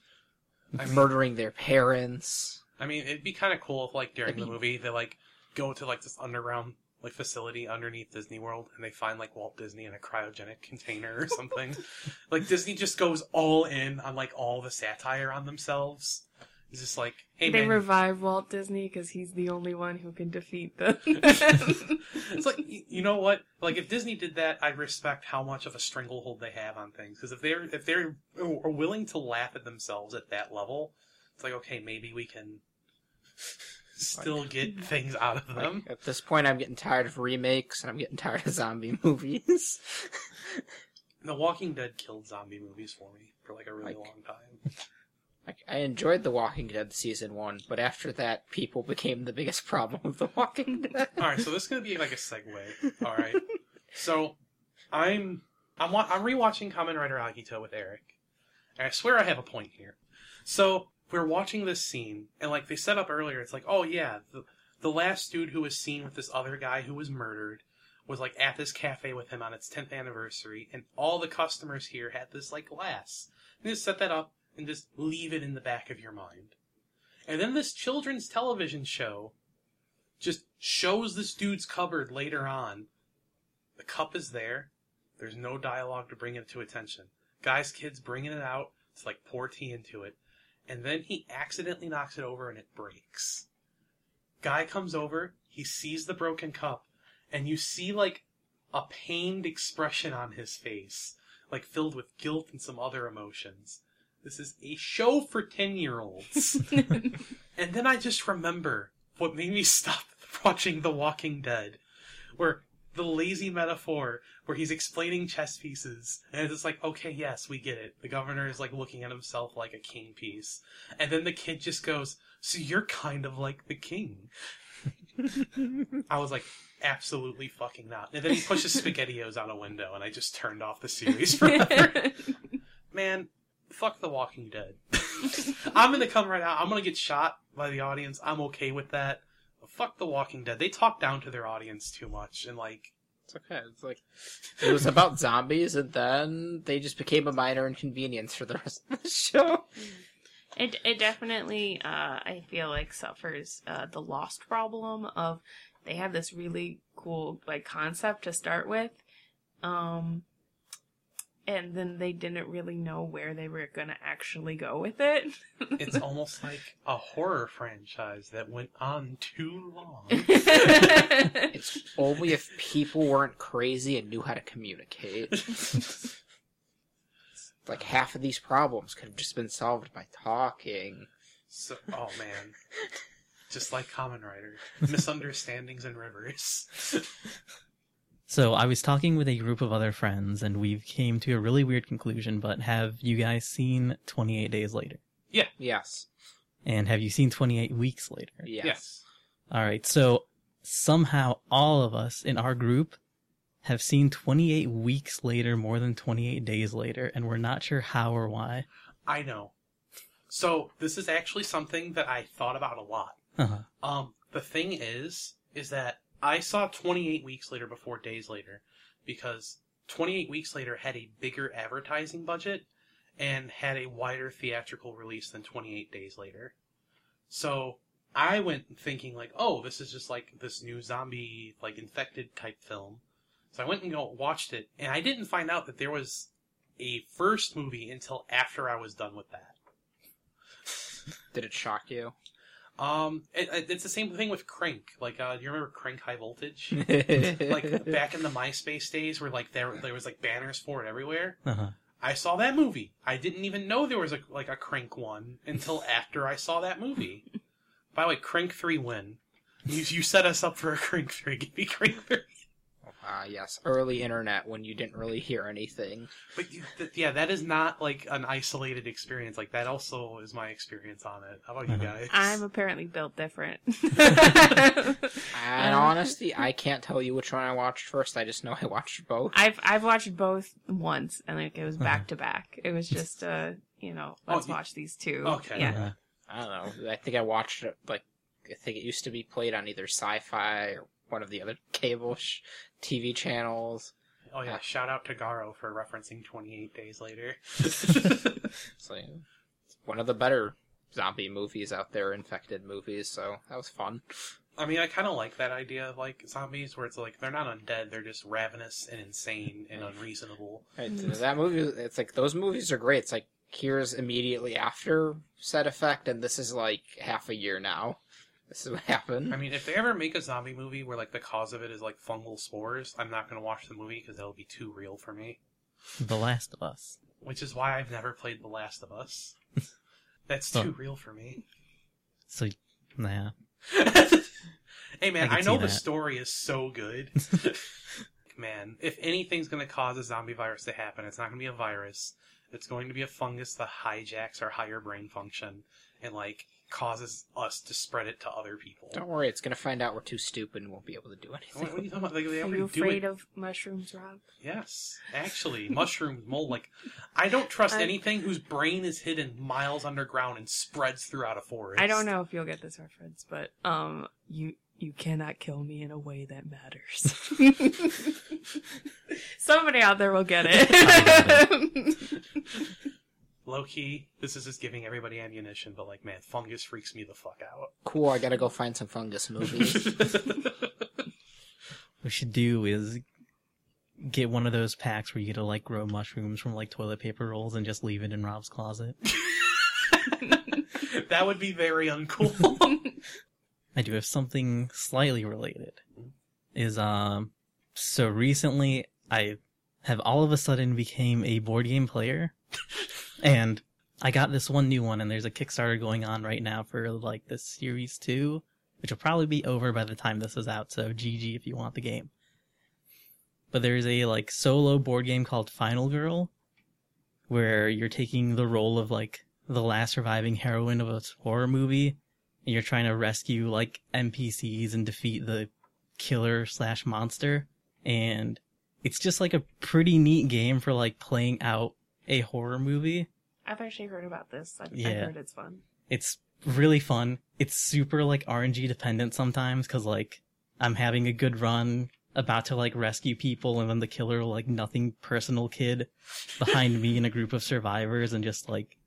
I mean- murdering their parents. I mean, it'd be kind of cool if, like, during That'd the movie, they like go to like this underground like facility underneath Disney World, and they find like Walt Disney in a cryogenic container or something. like Disney just goes all in on like all the satire on themselves. It's just like, hey they man, revive Walt Disney because he's the only one who can defeat them. it's like you know what? Like if Disney did that, I respect how much of a stranglehold they have on things. Because if they're if they're uh, are willing to laugh at themselves at that level, it's like okay, maybe we can still get things out of Like, them. at this point, I'm getting tired of remakes and I'm getting tired of zombie movies. The Walking Dead killed zombie movies for me for like a really Like- long time. I enjoyed The Walking Dead season one, but after that, people became the biggest problem with The Walking Dead. All right, so this is gonna be like a segue. All right, so I'm I'm I'm rewatching Kamen Rider Agito with Eric, and I swear I have a point here. So we're watching this scene, and like they set up earlier, it's like, oh yeah, the the last dude who was seen with this other guy who was murdered was like at this cafe with him on its 10th anniversary, and all the customers here had this like glass. And just set that up and just leave it in the back of your mind. And then this children's television show just shows this dude's cupboard later on. The cup is there. There's no dialogue to bring it to attention. Guy's kid's bringing it out. It's like pour tea into it. And then he accidentally knocks it over and it breaks. Guy comes over. He sees the broken cup. And you see like a pained expression on his face. Like filled with guilt and some other emotions. This is a show for 10 year olds. And then I just remember what made me stop watching The Walking Dead, where the lazy metaphor where he's explaining chess pieces, and it's like, okay, yes, we get it. The governor is like looking at himself like a king piece, and then the kid just goes, "So you're kind of like the king." I was like, absolutely fucking not. And then he pushes SpaghettiOs out a window, and I just turned off the series forever. Man, fuck The Walking Dead. I'm gonna come right out. I'm gonna get shot by the audience. I'm okay with that. But fuck The Walking Dead. They talk down to their audience too much, and like, It's okay. It's like it was about zombies, and then they just became a minor inconvenience for the rest of the show. It it definitely uh, I feel like suffers uh, the lost problem of they have this really cool like concept to start with, um, and then they didn't really know where they were gonna actually go with it. it's almost like a horror franchise that went on too long. It's only if people weren't crazy and knew how to communicate. like half of these problems could have just been solved by talking. So, oh man. Just like Kamen Rider. Misunderstandings and rivers. So I was talking with a group of other friends, and we came to a really weird conclusion. But have you guys seen 28 Days Later? Yeah. Yes. And have you seen 28 Weeks Later? Yes. Yes. All right. So somehow all of us in our group have seen 28 weeks later more than 28 days later, and we're not sure how or why. I know. So, this is actually something that I thought about a lot. Uh-huh. Um, the thing is, is that I saw 28 Weeks Later before Days Later because 28 Weeks Later had a bigger advertising budget and had a wider theatrical release than 28 Days Later. So I went thinking like, oh, this is just like this new zombie, like infected type film. So I went and go watched it, and I didn't find out that there was a first movie until after I was done with that. Did it shock you? Um, it, it- it's the same thing with Crank. Like, uh, do you remember Crank High Voltage? like like back in the MySpace days, where like there there was like banners for it everywhere. Uh-huh. I saw that movie. I didn't even know there was a like a Crank one until after I saw that movie. By the way, Crank three win. You you set us up for a Crank three. Give me Crank three. Ah, yes, early internet when you didn't really hear anything. But you, th- yeah, that is not like an isolated experience. Like that also is my experience on it. How about you Uh-huh. guys? I'm apparently built different. and honestly, I can't tell you which one I watched first. I just know I watched both. I've I've watched both once, and like it was Uh-huh. back to back. It was just uh, you know, Oh, let's you- watch these two. Okay. Yeah. Uh-huh. I don't know. I think I watched it like I think it used to be played on either Sci-Fi or one of the other cable sh- TV channels. oh yeah, shout out to Garo for referencing Twenty Eight Days Later. It's like it's one of the better zombie movies out there, infected movies. So that was fun. I mean, I kind of like that idea of like zombies, where it's like they're not undead; they're just ravenous and insane and unreasonable. Mm. That movie, it's like those movies are great. It's like here's immediately after said effect, and this is like half a year now. This is what happened. I mean, if they ever make a zombie movie where like the cause of it is like fungal spores, I'm not gonna watch the movie because that'll be too real for me. The Last of Us. Which is why I've never played The Last of Us. That's Oh. too real for me. So, nah. hey man, I I, know the that. story is so good. man, if anything's gonna cause a zombie virus to happen, it's not gonna be a virus. It's going to be a fungus that hijacks our higher brain function and like causes us to spread it to other people. Don't worry, it's gonna find out we're too stupid and won't be able to do anything. What, what are you talking about? Like, they Are already you do afraid it. of mushrooms, Rob? Yes, actually, mushrooms, mold. Like, I don't trust I- anything whose brain is hidden miles underground and spreads throughout a forest. I don't know if you'll get this reference, but um, you you cannot kill me in a way that matters. Somebody out there will get it. Low key, this is just giving everybody ammunition, but like, man, fungus freaks me the fuck out. Cool, I gotta go find some fungus movies. What we should do is get one of those packs where you get to like grow mushrooms from like toilet paper rolls and just leave it in Rob's closet. that would be very uncool. I do have something slightly related. Is um so recently I have all of a sudden became a board game player and I got this one new one and there's a Kickstarter going on right now for like the series 2 which will probably be over by the time this is out so GG if you want the game. but there's a like solo board game called Final Girl where you're taking the role of like the last surviving heroine of a horror movie and you're trying to rescue like NPCs and defeat the killer slash monster and it's just like a pretty neat game for like playing out a horror movie. I've actually heard about this. I've, I've Yeah. heard it's fun. It's really fun. It's super like RNG dependent sometimes because like I'm having a good run, about to like rescue people, and then the killer like nothing personal kid behind me and a group of survivors and just like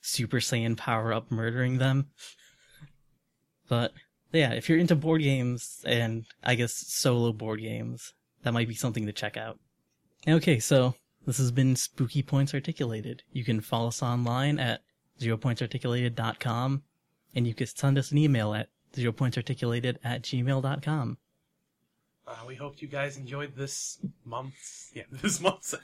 Super Saiyan power up murdering them. But yeah, if you're into board games and I guess solo board games, that might be something to check out. Okay, so this has been Spooky Points Articulated. You can follow us online at zeropointsarticulated.com and you can send us an email at zeropointsarticulated at gmail.com. Uh, we hope you guys enjoyed this month's yeah this month's.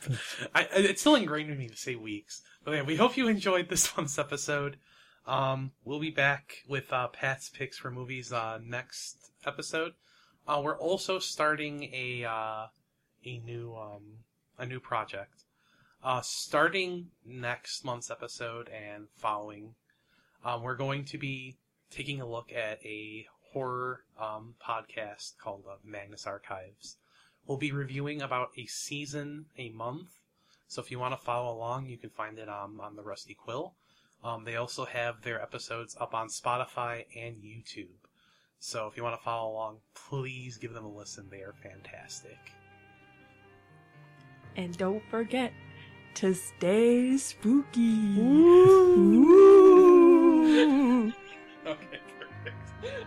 I, it's still ingrained in me to say weeks, but yeah, we hope you enjoyed this month's episode. Um, we'll be back with uh, Pat's picks for movies uh, next episode. Uh, we're also starting a uh, a new um, a new project. Uh, starting next month's episode and following, um, we're going to be taking a look at a horror um, podcast called uh, Magnus Archives. We'll be reviewing about a season a month. So if you want to follow along, you can find it um, on the Rusty Quill. Um, they also have their episodes up on Spotify and YouTube. So if you want to follow along, please give them a listen. They are fantastic. And don't forget to stay spooky. Ooh. Ooh. okay, perfect.